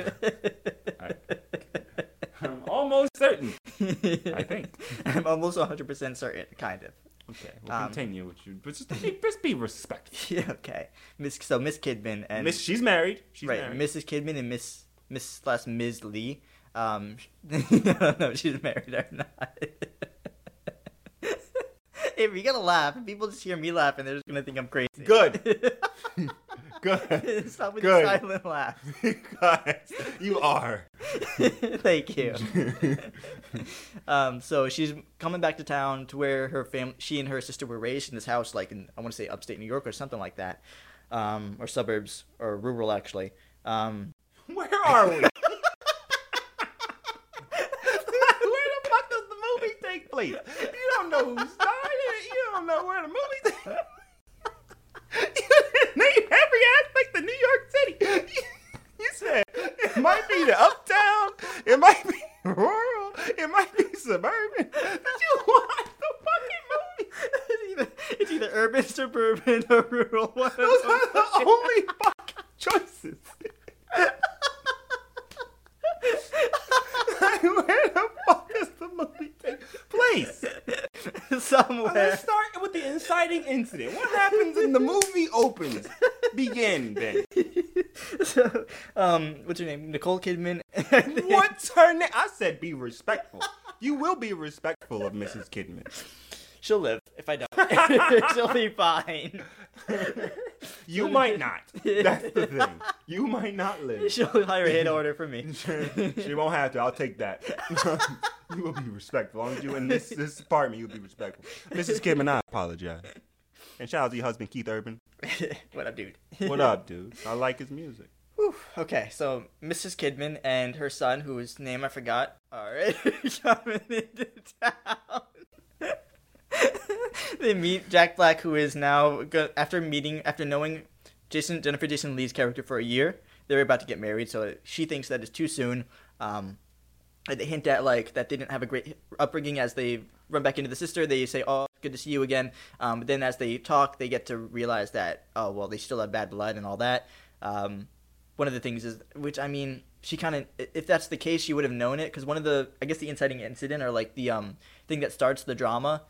I'm almost certain. I think. I'm almost 100% certain, kind of. Okay, we'll Um, continue with you, but just be, just be respectful. Yeah, okay. Miss, so Miss Kidman and Miss, she's married. She's right, married. Mrs. Kidman and Miss Miss slash Ms. Leigh. Um, I don't know if she's married or not. if you're gonna laugh, people just hear me laughing, they're just gonna think I'm crazy. Good. Good. Stop with Good. the silent laugh. Guys, you are. Thank you. um, so she's coming back to town to where her family, she and her sister were raised in this house, like in I want to say upstate New York or something like that, um, or suburbs or rural actually. Um, Where are we? Where the fuck does the movie take place? You don't know who started it. You don't know where the movie takes You didn't name every aspect of New York City. You said it might be the uptown, it might be rural, it might be suburban. Did you watch the fucking movie? it's, either, it's either urban, suburban, or rural. One Those are the only fucking choices. Like, where the fuck movie take place? somewhere. Let's start with the inciting incident. What happens in the movie opens? Begin then. so, um, what's her name? Nicole Kidman. What's her name? I said be respectful. You will be respectful of Mrs. Kidman. She'll live if I don't. She'll be fine. You might not. That's the thing. You might not live. She'll hire a hit order for me. she won't have to. I'll take that. you will be respectful. As long as you in this, this apartment, you'll be respectful. Mrs. Kidman, I apologize. And shout out to your husband, Keith Urban. what up, dude? What up, dude? I like his music. Whew. Okay, so Mrs. Kidman and her son, whose name I forgot, are coming into town. they meet Jack Black, who is now after meeting after knowing Jason Jennifer Jason Leigh's character for a year. They're about to get married, so she thinks that is too soon. Um, they hint at like that they didn't have a great upbringing as they run back into the sister. They say, "Oh, good to see you again." Um, but then as they talk, they get to realize that oh well, they still have bad blood and all that. Um, one of the things is, which I mean, she kind of, if that's the case, she would have known it because one of the, I guess the inciting incident or like the um thing that starts the drama,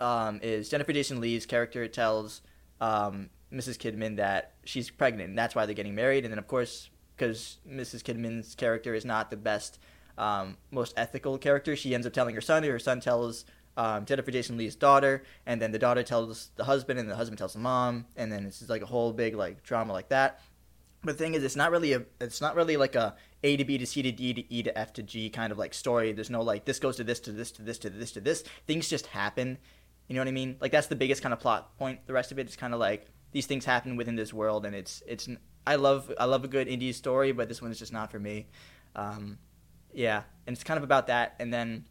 um, is Jennifer Jason Leigh's character tells um Mrs. Kidman that she's pregnant. And that's why they're getting married, and then of course because Mrs. Kidman's character is not the best, um, most ethical character, she ends up telling her son. Her son tells um, Jennifer Jason Leigh's daughter, and then the daughter tells the husband, and the husband tells the mom, and then it's just like a whole big like drama like that. But the thing is, it's not really a, it's not really like a A to B to C to D to E to F to G kind of like story. There's no like this goes to this to this to this to this to this. Things just happen. You know what I mean? Like that's the biggest kind of plot point. The rest of it is kind of like these things happen within this world, and it's it's. I love I love a good indie story, but this one is just not for me. Um, yeah, and it's kind of about that. And then,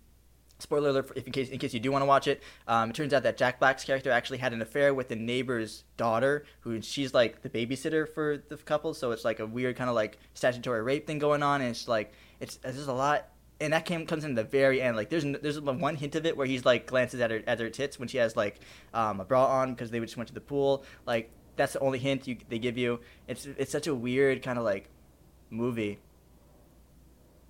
spoiler alert, if in case in case you do want to watch it, um, it turns out that Jack Black's character actually had an affair with the neighbor's daughter, who she's like the babysitter for the couple. So it's like a weird kind of like statutory rape thing going on, and it's like it's there's a lot. And that came comes in the very end. Like there's there's one hint of it where he's like glances at her at her tits when she has like um, a bra on because they just went to the pool. Like that's the only hint you they give you. It's it's such a weird kind of like movie.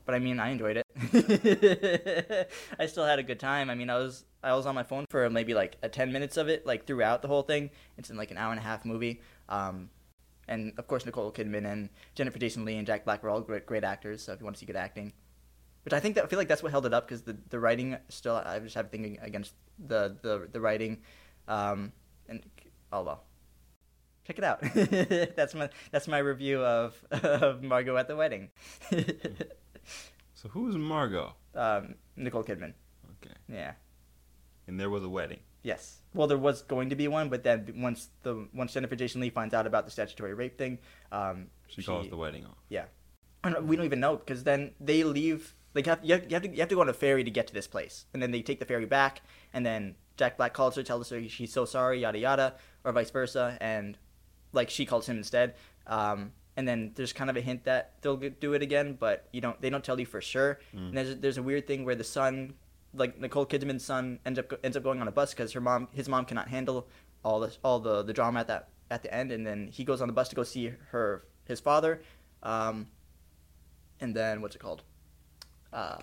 But I mean, I enjoyed it. I still had a good time. I mean, I was I was on my phone for maybe like a ten minutes of it, like throughout the whole thing. It's in like an hour and a half movie. Um, and of course, Nicole Kidman and Jennifer Jason Leigh and Jack Black were all great, great actors. So if you want to see good acting, which I think that I feel like that's what held it up because the, the writing still I just have thinking against the the the writing, um, and oh well, check it out. that's my that's my review of of Margot at the wedding. So who's Margot? um, Nicole Kidman. Okay. Yeah. And there was a wedding. Yes. Well, there was going to be one, but then once the once Jennifer Jason Leigh finds out about the statutory rape thing, um, She, calls the wedding off. Yeah. And we don't even know because then they leave. Like you, have, you have to you have to go on a ferry to get to this place, and then they take the ferry back, and then Jack Black calls her, tells her she's so sorry, yada yada, or vice versa, and like she calls him instead. Um, and then there's kind of a hint that they'll do it again, but you don't. They don't tell you for sure. Mm. And there's there's a weird thing where the son like Nicole Kidman's son ends up ends up going on a bus because her mom his mom cannot handle all the all the the drama at that at the end, and then he goes on the bus to go see her his father, um, and then what's it called? Uh,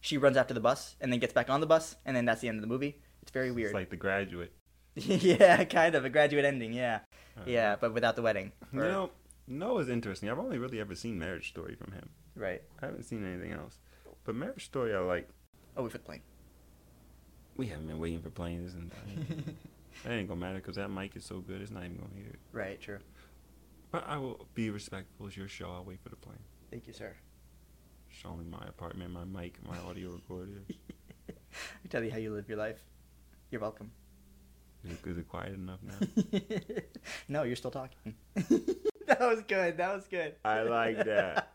she runs after the bus and then gets back on the bus, and then that's the end of the movie. It's very weird. It's like The Graduate. yeah, kind of a graduate ending. Yeah, Uh, yeah, but without the wedding. You Or- know, Noah's interesting. I've only really ever seen Marriage Story from him. right. I haven't seen anything else. But Marriage Story, I like. Oh, we flipped plane. We haven't been waiting for planes, and that ain't gonna matter because that mic is so good. It's not even gonna hear it. right. True. But I will be respectful. It's your show. I'll wait for the plane. Thank you, sir. Show me my apartment, my mic, my audio recorder. I tell you how you live your life. You're welcome. Is it, is it quiet enough now? no, you're still talking. that was good. That was good. I like that.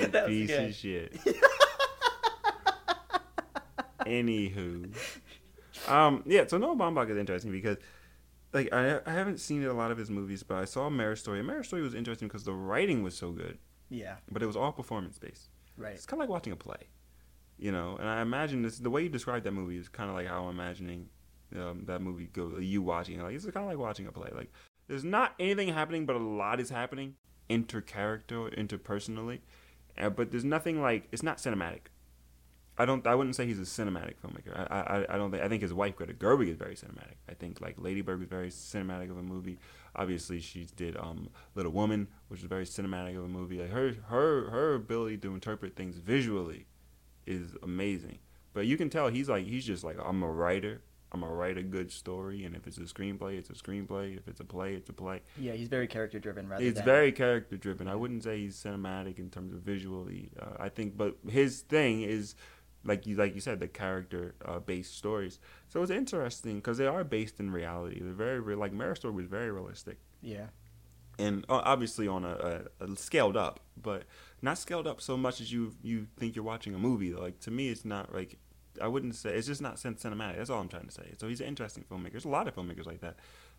You That was piece of shit. Anywho, um, yeah. So Noah Baumbach is interesting because, like, I I haven't seen a lot of his movies, but I saw Marriage Story. And Marriage Story was interesting because the writing was so good, Yeah. but it was all performance based. Right. It's kind of like watching a play, you know. And I imagine this the way you described that movie is kind of like how I'm imagining um, that movie go. You watching it, like it's kind of like watching a play. Like there's not anything happening, but a lot is happening intercharacter, interpersonally. Uh, but there's nothing like it's not cinematic. I don't. I wouldn't say he's a cinematic filmmaker. I. I. I don't think. I think his wife Greta Gerwig is very cinematic. I think like Lady Bird was very cinematic of a movie. Obviously, she did um Little Woman, which is very cinematic of a movie. Like her her her ability to interpret things visually is amazing. But you can tell he's like he's just like I'm a writer. I'm gonna write a good story, and if it's a screenplay, it's a screenplay. If it's a play, it's a play. Yeah, he's very character driven rather It's than very character driven. I wouldn't say he's cinematic in terms of visually. Uh, I think, but his thing is like you like you said, the character uh, based stories. So it's interesting because they are based in reality. They're very real. Like Marriage Story was very realistic, Yeah. and uh, obviously on a, a, a scaled up, but not scaled up so much as you you think you're watching a movie. Like to me, it's not like I wouldn't say it's just not cinematic. That's all I'm trying to say. So he's an interesting filmmaker. There's a lot of filmmakers like that.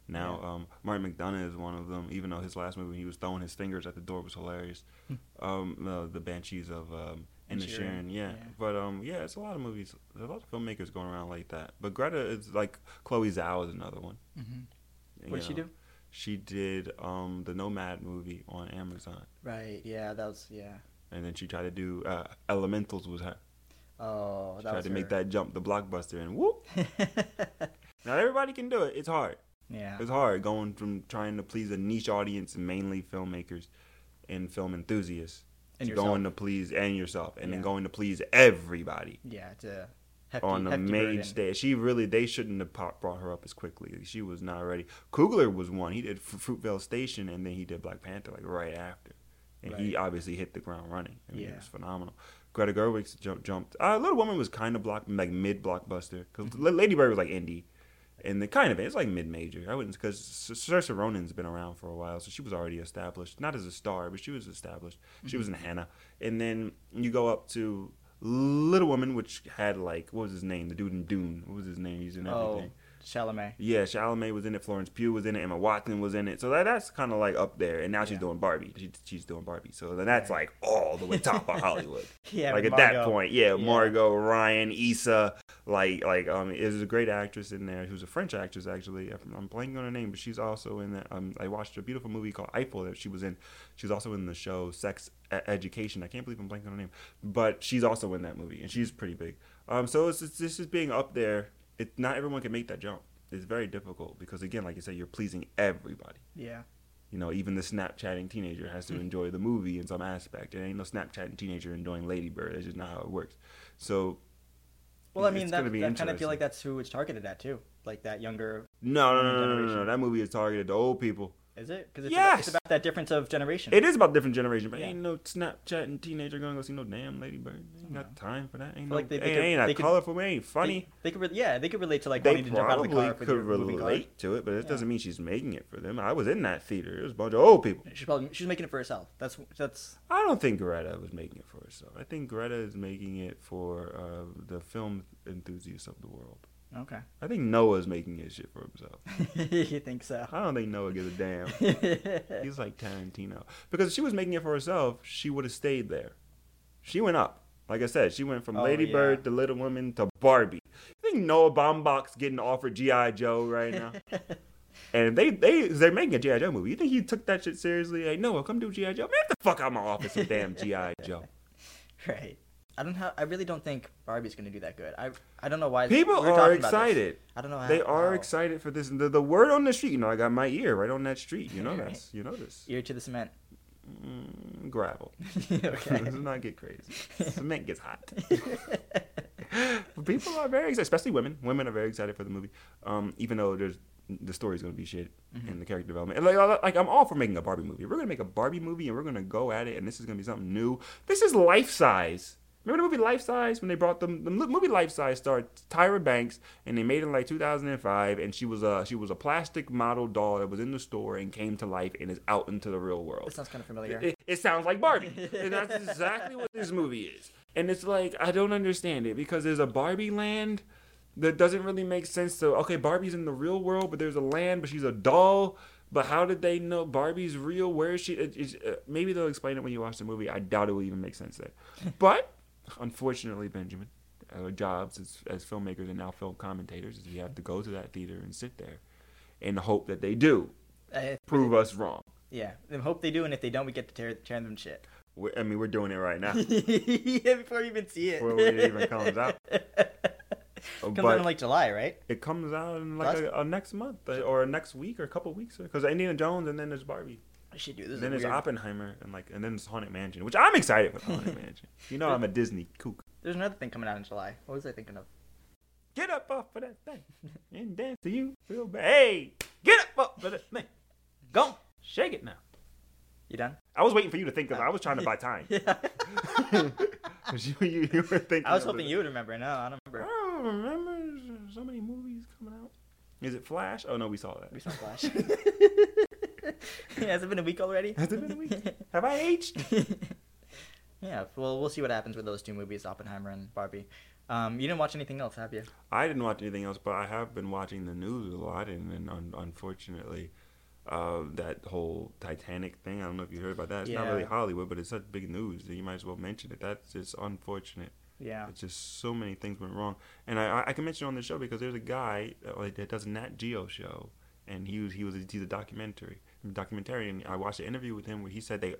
Now, um, Martin McDonagh is one of them. Even though his last movie, he was throwing his fingers at the door, was hilarious. um, the, the Banshees of um, And Inisherin, Sharon, yeah. yeah. But um, yeah, it's a lot of movies. There's a lot of filmmakers going around like that. But Greta is like Chloe Zhao is another one. hmm You What did she do? She did um, the Nomad movie on Amazon, Right. Yeah. That was. Yeah. and then she tried to do uh, Elementals with her. Oh, She that tried was to make that jump the blockbuster, and whoop! Now everybody can do it. It's hard. yeah. It's hard going from trying to please a niche audience, mainly filmmakers and film enthusiasts, And yourself. going to please and yourself, and then going to please everybody Yeah. It's a hefty, on the main stage. She really, they shouldn't have brought her up as quickly. She was not ready. Coogler was one. He did Fruitvale Station, and then he did Black Panther like right after, and he obviously hit the ground running. I mean, Yeah. it was phenomenal. Greta Gerwig jump, jumped. Uh, Little Woman was kind of block like mid blockbuster because Lady Bird was like indie, and the kind of it's like mid major. I wouldn't because Saoirse Ronan's been around for a while, so she was already established. Not as a star, but she was established. She was in mm-hmm. Hanna, and then you go up to Little Woman, which had like what was his name? The dude in Dune. What was his name? He's in Oh, everything. Chalamet. Yeah, Chalamet was in it. Florence Pugh was in it. Emma Watson was in it. So that, that's kind of like up there. And now she's Yeah. doing Barbie. She, she's doing Barbie. So then that's like all the way top of Hollywood. Yeah. like at Margot. that point, yeah, Yeah. Margot, Ryan, Issa, like like um, there's a great actress in there who's a French actress actually. I'm, I'm blanking on her name, but she's also in that. Um, I watched a beautiful movie called Eiffel that she was in. She's also in the show Sex Education. I can't believe I'm blanking on her name, but she's also in that movie, and she's pretty big. Um, so it's, it's this is being up there. It not everyone can make that jump. It's very difficult because again, like you said, you're pleasing everybody. Yeah. You know, even the Snapchatting teenager has to mm. enjoy the movie in some aspect. There ain't no Snapchatting teenager enjoying Lady Bird. That's just not how it works. So, Well, I mean, that, that kind of feel like that's who it's targeted at too. Like that younger. no, no, no, no, no, no, no. That movie is targeted to old people. Is it? Because it's, Yes! about, it's about that difference of generation. It is about different generation, but Yeah. ain't no Snapchatting teenager gonna go see no damn Lady Bird. Ain't got time for that. Ain't no, like they- they ain't, could- ain't they that could- colorful. Ain't funny. They, they could, re- yeah, they could relate to like They wanting to jump out of the probably with could relate to it, but it Yeah. doesn't mean she's making it for them. I was in that theater. It was a bunch of old people. She's probably she's making it for herself. That's that's I don't think Greta was making it for herself. I think Greta is making it for uh, the film enthusiasts of the world. Okay. I think Noah's making his shit for himself. you think so? I don't think Noah gives a damn. He's like Tarantino. Because if she was making it for herself, she would have stayed there. She went up. Like I said, she went from Oh, Lady yeah. Bird to Little Woman to Barbie. You think Noah Baumbach's getting offered GI Joe right now? and they they they're making a GI Joe movie. You think he took that shit seriously? Hey Noah, come do GI Joe. Man, get the fuck out of my office with damn GI Joe. right. I don't have. I really don't think Barbie's gonna do that good. I I don't know why. People we are talking about this. excited. I don't know. How, They are how- excited for this. The, the word on the street, you know, I got my ear right on that street. You know Right. this. You know this. Ear to the cement. Mm, gravel. okay. Let's not get crazy. Cement gets hot. People are very excited, especially women. Women are very excited for the movie, um, even though there's the story's gonna be shit Mm-hmm. and the character development. And like, like I'm all for making a Barbie movie. We're gonna make a Barbie movie and we're gonna go at it, and this is gonna be something new. This is life size. Remember the movie Life Size when they brought them the movie Life Size starred Tyra Banks and they made it in like 2005 and she was a she was a plastic model doll that was in the store and came to life and is out into the real world. It sounds kind of familiar. It, it sounds like Barbie. and that's exactly what this movie is. And it's like, I don't understand it because there's a Barbie land that doesn't really make sense. So, okay, Barbie's in the real world, but there's a land, but she's a doll. But how did they know Barbie's real? Where is she? It, uh, maybe they'll explain it when you watch the movie. I doubt it will even make sense there. But, unfortunately, Benjamin, our jobs as, as filmmakers and now film commentators is we have to go to that theater and sit there and hope that they do Uh, prove us wrong. yeah. I hope they do, and if they don't, we get to tear, tear them shit. we I mean, we're doing it right now. yeah, before you even see it. Before it even comes out. It Comes but out in like July, right? it comes out in like a, a next month uh, or next week or a couple weeks because Indiana Jones and then there's Barbie, I should do this. and then there's weird. Oppenheimer and like and then there's Haunted Mansion, which I'm excited for Haunted Mansion. You know I'm a Disney kook. There's another thing coming out in July. What was I thinking of? Get up off of that thing and dance to you real bad. Hey, get up off of that thing. Go, shake it now. You done? I was waiting for you to think of. I was trying to buy time. Yeah. you, you, you were thinking. I was hoping it. you would remember. No, I don't remember. I don't remember. So many movies coming out. Is it Flash? Oh no, we saw that. We saw Flash. Has it been a week already? Has it been a week? Have I aged? yeah. Well, we'll see what happens with those two movies, Oppenheimer and Barbie. Um, you didn't watch anything else, have you? I didn't watch anything else, but I have been watching the news a lot, and, and un- unfortunately, uh, that whole Titanic thing. I don't know if you heard about that. It's not really Hollywood, but it's such big news that you might as well mention it. That's just unfortunate. Yeah. It's just so many things went wrong, and I, I can mention on the show because there's a guy uh, like, that does a Nat Geo show, and he was he was he's a documentary documentarian. I watched an interview with him where he said they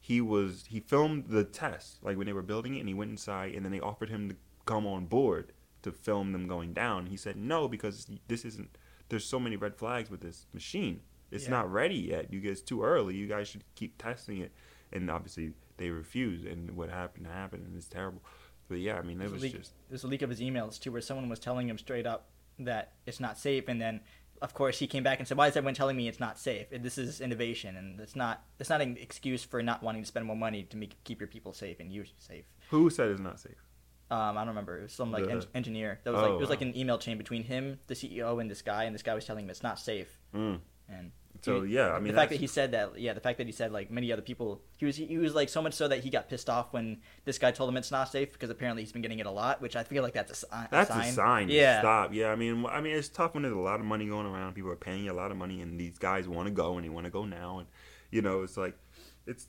he was he filmed the test like when they were building it, and he went inside, and then they offered him to come on board to film them going down. He said no because this isn't. There's so many red flags with this machine. It's Yeah. not ready yet. You guys too early. You guys should keep testing it. And obviously they refused, and what happened happened, and it's terrible. But yeah, I mean, it was leak- just There's a leak of his emails too, where someone was telling him straight up that it's not safe, and then, of course, he came back and said, "Why is everyone telling me it's not safe? This is innovation, and it's not. It's not an excuse for not wanting to spend more money to make keep your people safe and you safe." who said it's not safe. Um, I don't remember. It was some like en- engineer. That was like Oh, it was like an email chain between him, the CEO, and this guy, and this guy was telling him it's not safe. Mm. And So he- yeah, I mean, the fact that he said that, yeah, the fact that he said like many other people, he was he was like so much so that he got pissed off when this guy told him it's not safe because apparently he's been getting it a lot, which I feel like that's a, a That's sign. a sign. Yeah, Stop. Yeah. I mean, I mean, it's tough when there's a lot of money going around. People are paying you a lot of money, and these guys want to go and they want to go now, and you know, it's like, it's,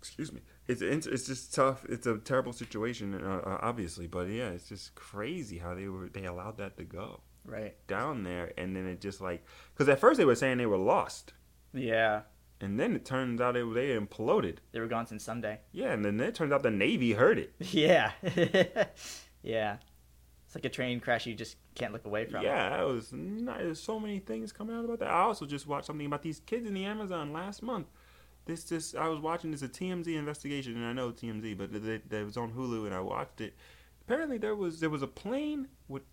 excuse me, it's it's it's just tough. It's a terrible situation, uh, uh, obviously, but yeah, it's just crazy how they were they allowed that to go right. down there, and then it just like, because at first they were saying they were lost, Yeah, and then it turns out it, they imploded. they were gone since Sunday. Yeah, and then it turns out the Navy heard it. Yeah, yeah. It's like a train crash you just can't look away from. Yeah, that was not, there's so many things coming out about that. I also just watched something about these kids in the Amazon last month. This just I was watching this a TMZ investigation, and I know TMZ, but it, it, it was on Hulu, and I watched it. Apparently, there was there was a plane with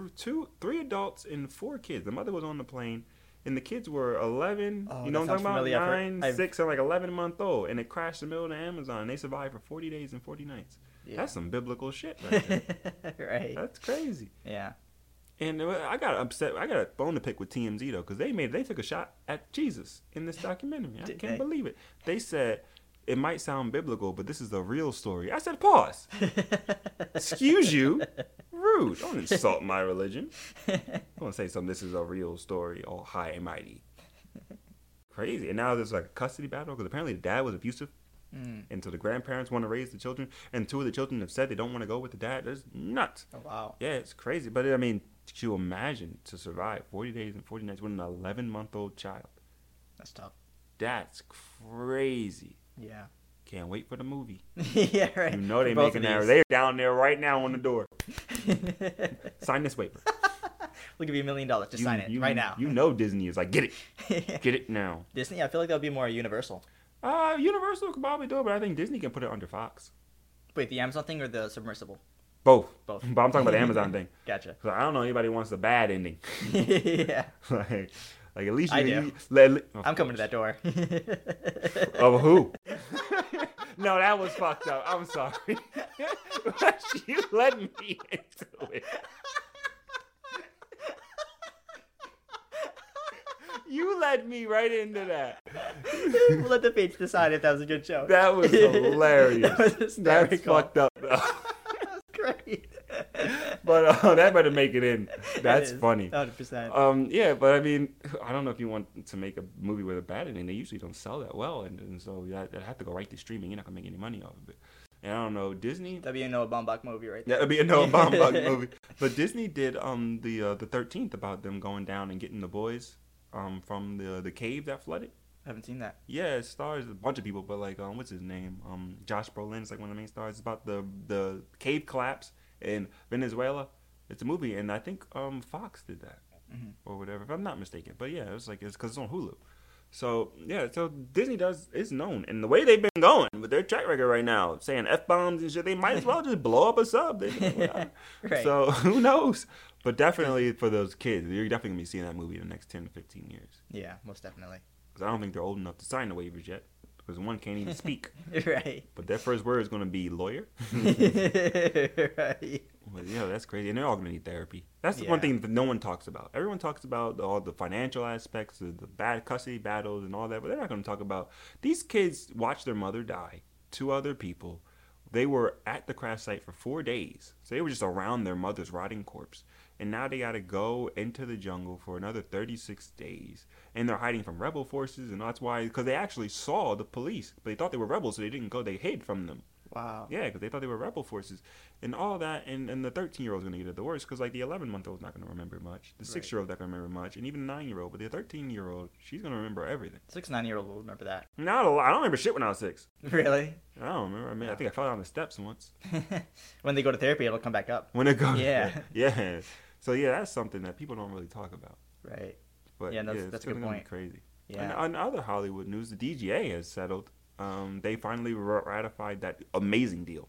th- two, three adults and four kids. The mother was on the plane, and the kids were 11. Oh, you know what I'm talking about? familiar. Nine, I've- six, and like 11 month old, and it crashed in the middle of the Amazon. They survived for 40 days and 40 nights. Yeah. That's some biblical shit. Right there. right. That's crazy. Yeah. And uh, I got upset. I got a bone to pick with TMZ though, because they made they took a shot at Jesus in this documentary. I Did can't they? believe it. They said it might sound biblical, but this is the real story. I said, pause. Excuse you. Rude. Don't insult my religion. I'm going to say something. This is a real story. All high and mighty. Crazy. And now there's like a custody battle because apparently the dad was abusive Mm. And so the grandparents want to raise the children, and two of the children have said they don't want to go with the dad. That's nuts. Oh wow. Yeah, it's crazy. But I mean, could you imagine to survive 40 days and 40 nights with an 11 month old child? That's tough. That's crazy. Yeah. Can't wait for the movie. yeah. Right. You know they making that. They're down there right now on the door. Sign this waiver. we'll give you a million dollars. Just You- sign it you- right now. You know Disney is like, get it, get it now. Disney. I feel like that would be more universal. Uh, Universal could probably do it, but I think Disney can put it under Fox. Wait, the Amazon thing or the submersible? Both. Both. But I'm talking about the Amazon thing. Gotcha. I don't know anybody wants the bad ending. yeah. like, like at least you, I do. you let, let- of I'm coming to that door. Of who? no, that was fucked up. I'm sorry. you let me into it. You led me right into that. we'll let the fates decide if that was a good show. That was hilarious. that was That's fucked up. But uh, that better make it in. That's It funny. 100%. Um, yeah, but I mean, I don't know if you want to make a movie with a bad ending. They usually don't sell that well, and, and so you have, have to go right to streaming. You're not gonna make any money off of it. And I don't know Disney. That'd be a Noah Baumbach movie right there. That'd be a Noah Baumbach movie. But Disney did um the uh, the thirteenth about them going down and getting the boys um from the the cave that flooded. I haven't seen that. Yeah, it stars a bunch of people, but like um what's his name? Um Josh Brolin is like one of the main stars. It's about the the cave collapse in Venezuela. It's a movie, and I think um Fox did that Mhm. or whatever, if I'm not mistaken. But yeah, it's like it's because it's on Hulu. So yeah, so Disney does is known, and the way they've been going with their track record right now, saying f bombs and shit, they might as well just blow up a sub. Right. So who knows? But definitely for those kids, you're definitely gonna be seeing that movie in the next ten to fifteen years. Yeah, most definitely. Because I don't think they're old enough to sign the waivers yet. Because one can't even speak. right. But their first word is gonna be lawyer. right. Yeah, that's crazy, and they're all gonna need therapy. That's the Yeah. one thing that no one talks about. Everyone talks about all the financial aspects, the, the bad custody battles, and all that, but they're not gonna talk about these kids watch their mother die. to other people. They were at the crash site for four days, so they were just around their mother's rotting corpse, and now they gotta go into the jungle for another 36 days, and they're hiding from rebel forces, and that's why because they actually saw the police, but they thought they were rebels, so they didn't go. They hid from them. Wow. Yeah, because they thought they were rebel forces, and all that, and, and the thirteen year old's gonna get it the worst because like the eleven month old's not gonna remember much, the Right. six year old's not gonna remember much, and even the nine year old, but the thirteen year old, she's gonna remember everything. Six nine year old will remember that. Not a lot. I don't remember shit when I was six. Really? I don't remember. I mean, I think I fell down the steps once. when they go to therapy, it'll come back up. When it goes, Yeah. yeah. So yeah, that's something that people don't really talk about. Right. But Yeah, that's- it's that's a good point. Crazy. Yeah. And on other Hollywood news, the DGA has settled. Um, they finally ratified that amazing deal.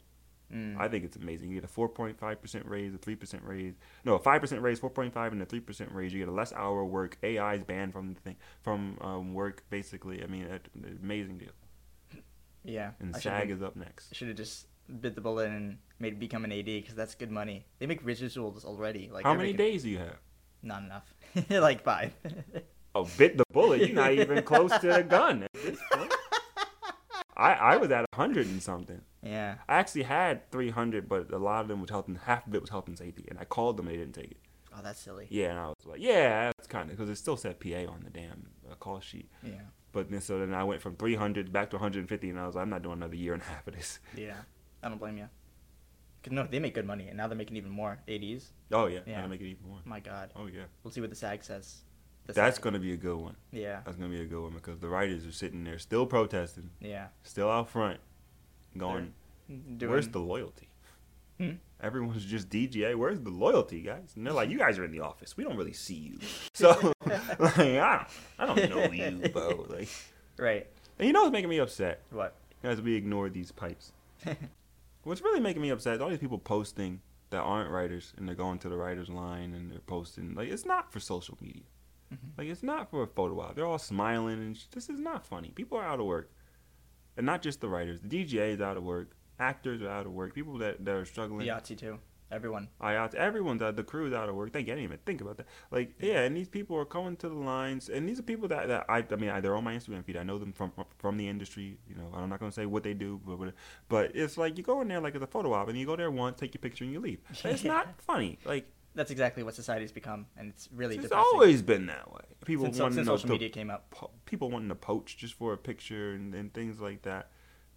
Mm. I think it's amazing. You get a 4.5% raise, a 3% raise. No, a 5% raise, 4.5 and a 3% raise. You get a less hour work. AI is banned from the thing from um, work basically. I mean, it, amazing deal. yeah. And I SAG is up next. should have just bit the bullet and made become an AD because that's good money. They make residuals already. Like How many making- days do you have? Not enough. like five. Oh, bit the bullet. You're not even close to the gun at this point. I, I was at 100 and something. yeah. I actually had 300, but a lot of them was health and half of it was health and safety. And I called them, and they didn't take it. Oh, that's silly. Yeah, and I was like, yeah, that's kind of because it still said PA on the damn uh, call sheet. Yeah. But then so then I went from 300 back to 150, and I was like, I'm not doing another year and a half of this. Yeah. I don't blame you. Cause no, they make good money, and now they're making even more. ADs. Oh yeah, Yeah. to make it even more. My God. Oh yeah, We'll see what the SAG says. The that's SAG. gonna be a good one. Yeah. That's gonna be a good one because the writers are sitting there still protesting, Yeah. still out front, going, Doing, "Where's the loyalty?" Hmm? Everyone's just DGA. Where's the loyalty, guys? And they're like, "You guys are in the office. We don't really see you." So, like, I don't, I don't know you, bro. Like, right? and you know what's making me upset? What? As we ignore these pipes. What's really making me upset is all these people posting that aren't writers and they're going to the writers line and they're posting like it's not for social media. Mhm. Like it's not for a photo op. They're all smiling and sh- this is not funny. People are out of work, and not just the writers. The DJ is out of work. Actors are out of work. People that, that are struggling. The IATSE too. Everyone. IATSE, everyone's out. The crew's out of work. They can't even think about that. Like, yeah, and these people are coming to the lines, and these are people that, that I, I mean, I, they're on my Instagram feed. I know them from from the industry. You know, I'm not gonna say what they do, but but, but it's like you go in there like it's a photo op, and you go there once, take your picture, and you leave. It's not funny. Like That's exactly what society's become, and it's really it's depressing. always been that way. People since, wanting since to, social to- media came up. po- people wanting to poach just for a picture and, and things like that.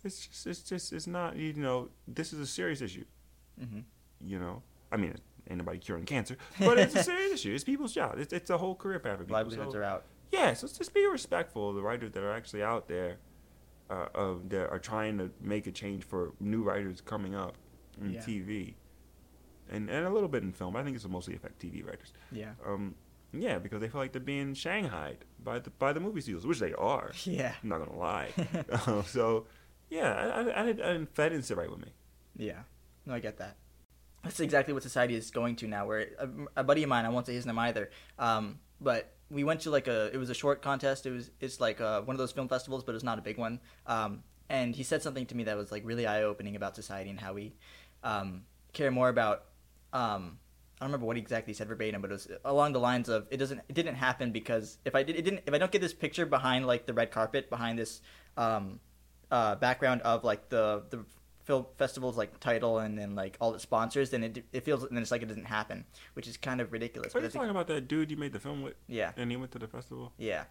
It's just it's just it's not you know this is a serious issue. hmm You know, I mean, ain't nobody curing cancer, but it's a serious issue. It's people's job. It's, it's a whole career path for people. Livelihoods So- are out. yeah, so just be respectful of the writers that are actually out there, uh, of that are trying to make a change for new writers coming up in Yeah. TV, and and a little bit in film. I think it's mostly affect TV writers. Yeah. Um, yeah, because they feel like they're being shanghaied by the by the movie studios, which they are. Yeah. I'm not gonna lie. Uh, so, yeah, I, I, I, didn't- I didn't, that didn't sit right with me. Yeah, no, I get that. That's exactly what society is going to now. Where a, a buddy of mine, I won't say his name either, um, but we went to like a, it was a short contest. It was, it's like uh one of those film festivals, but it's not a big one. Um, and he said something to me that was like really eye opening about society and how we um, care more about. Um, I don't remember what exactly he exactly said verbatim, but it was along the lines of it doesn't, it didn't happen because if I did, it didn't, if I don't get this picture behind like the red carpet, behind this um, uh, background of like the the film festival's like title and then like all the sponsors, then it it feels then it's like it doesn't happen, which is kind of ridiculous. What are you talking about that dude you made the film with, yeah, and he went to the festival? yeah.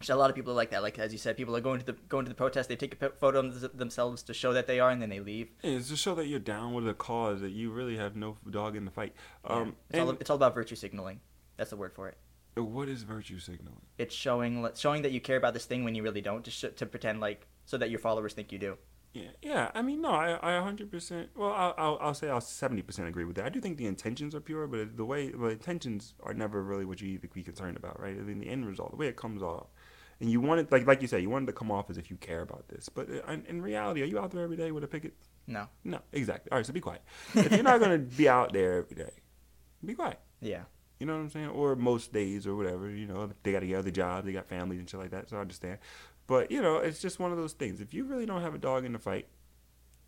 So a lot of people are like that. Like as you said, people are going to the going to the protest. They take a photo of themselves to show that they are, and then they leave. Yeah, it's to show that you're down with the cause that you really have no dog in the fight. Yeah. Um, it's, all, it's all about virtue signaling. That's the word for it. what is virtue signaling? It's showing showing that you care about this thing when you really don't, to sh- to pretend like so that your followers think you do. Yeah, yeah. I mean, no, I, I 100%. Well, I'll, I'll, I'll say I'll 70% agree with that. I do think the intentions are pure, but the way, the intentions are never really what you need to be concerned about, right? I mean, the end result, the way it comes off, and you wanted like, like you said, you wanted to come off as if you care about this, but uh, in, in reality, are you out there every day with a picket? No. No, exactly. All right, so be quiet. if you're not gonna be out there every day, be quiet. Yeah. You know what I'm saying? Or most days or whatever. You know, they got to get other jobs, they got families and shit like that. So I understand. But you know, it's just one of those things. If you really don't have a dog in the fight,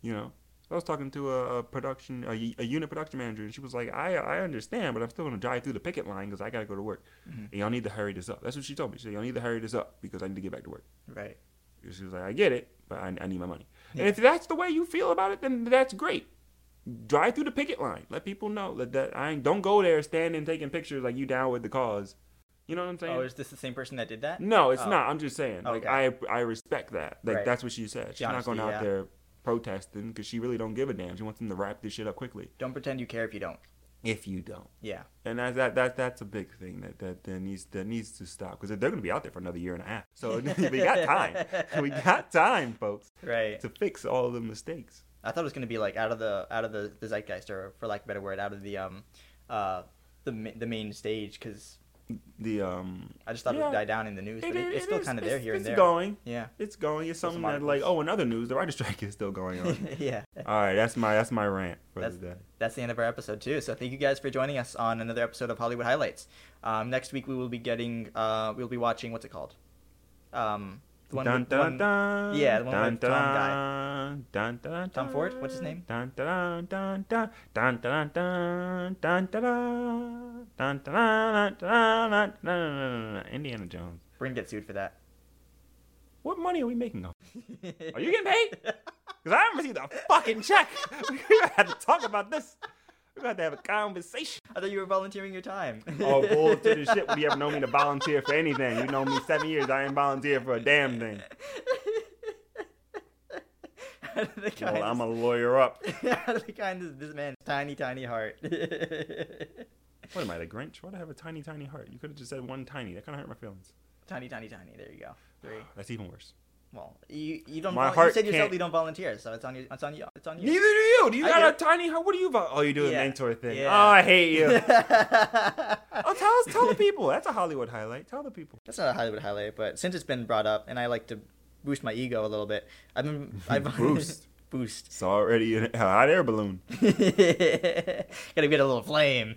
you know. I was talking to a, a production, a, a unit production manager, and she was like, "I I understand, but I'm still gonna drive through the picket line because I gotta go to work. Mhm. And y'all need to hurry this up." That's what she told me. She said, "Y'all need to hurry this up because I need to get back to work." Right. She was like, "I get it, but I, I need my money." Yeah. And if that's the way you feel about it, then that's great. Drive through the picket line. Let people know that, that I ain't, don't go there standing taking pictures like you down with the cause. You know what I'm saying? Oh, is this the same person that did that? no, it's Oh. not. I'm just saying. Like I I respect that. Like Right. that's what she said. She's The not going out yeah. there protesting because she really don't give a damn. She wants them to wrap this shit up quickly. Don't pretend you care if you don't. If you don't, Yeah. and that's that that that's a big thing that that, that needs that needs to stop because they're going to be out there for another year and a half. So we got time. We got time, folks, Right. to fix all the mistakes. I thought it was gonna be like out of the out of the, the zeitgeist, or for lack of a better word, out of the um, uh, the the main stage, because The um, I just thought it would die down in the news, but it, it- it's it still is- kind of there here and there. it's going. Yeah. It's going. It's something that like oh, in other news, the writer's strike is still going on. yeah. all right, that's my that's my rant for That's-. That's the end of our episode too. So thank you guys for joining us on another episode of Hollywood Highlights. Um, next week we will be getting uh, we'll be watching what's it called? Um, the one, Dun, with- dun, one- dun, yeah, the one dun, with Tom guy. dun, dun, Tom Ford? What's his name? Dun, dun, dun, dun, dun, dun, dun, dun, dun, dun. Indiana Jones. We're gonna get sued for that. What money are we making off? Are you getting paid? Because I haven't received a fucking check. we had to talk about this. We got to have to have a conversation. I thought you were volunteering your time. Oh, bullshit and shit. Would you ever know me to volunteer for anything? You know me seven years. I ain't volunteer for a damn thing. Well, I'm a lawyer up. out of the kindness of this man's tiny, tiny heart. What am I, the Grinch? Why'd I have a tiny, tiny heart? You could have just said one tiny. That kind of hurt my feelings. tiny, tiny, tiny. There you go. Three. That's even worse. Well, you you don't. My vol- heart you said yourself can't- you don't volunteer, so it's on you. It's on you. It's on you. Neither do you. Do you I got do. a tiny heart? What do you? Vo- oh, you do a Yeah. mentor thing. Yeah. Oh, I hate you. oh, tell us, tell the people. That's a Hollywood highlight. Tell the people. That's not a Hollywood highlight, but since it's been brought up, and I like to boost my ego a little bit, I've been I've Boost. boost. It's already a hot air balloon. Gotta get a little flame.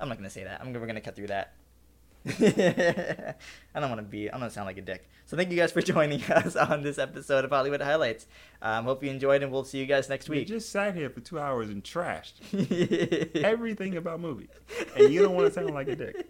I'm not gonna say that. I'm we're gonna cut through that. I don't want to be. I don't want to sound like a dick. So thank you guys for joining us on this episode of Hollywood Highlights. Um, hope you enjoyed, and we'll see you guys next We week. just sat here for two hours and trashed everything about movies, and you don't want to sound like a dick.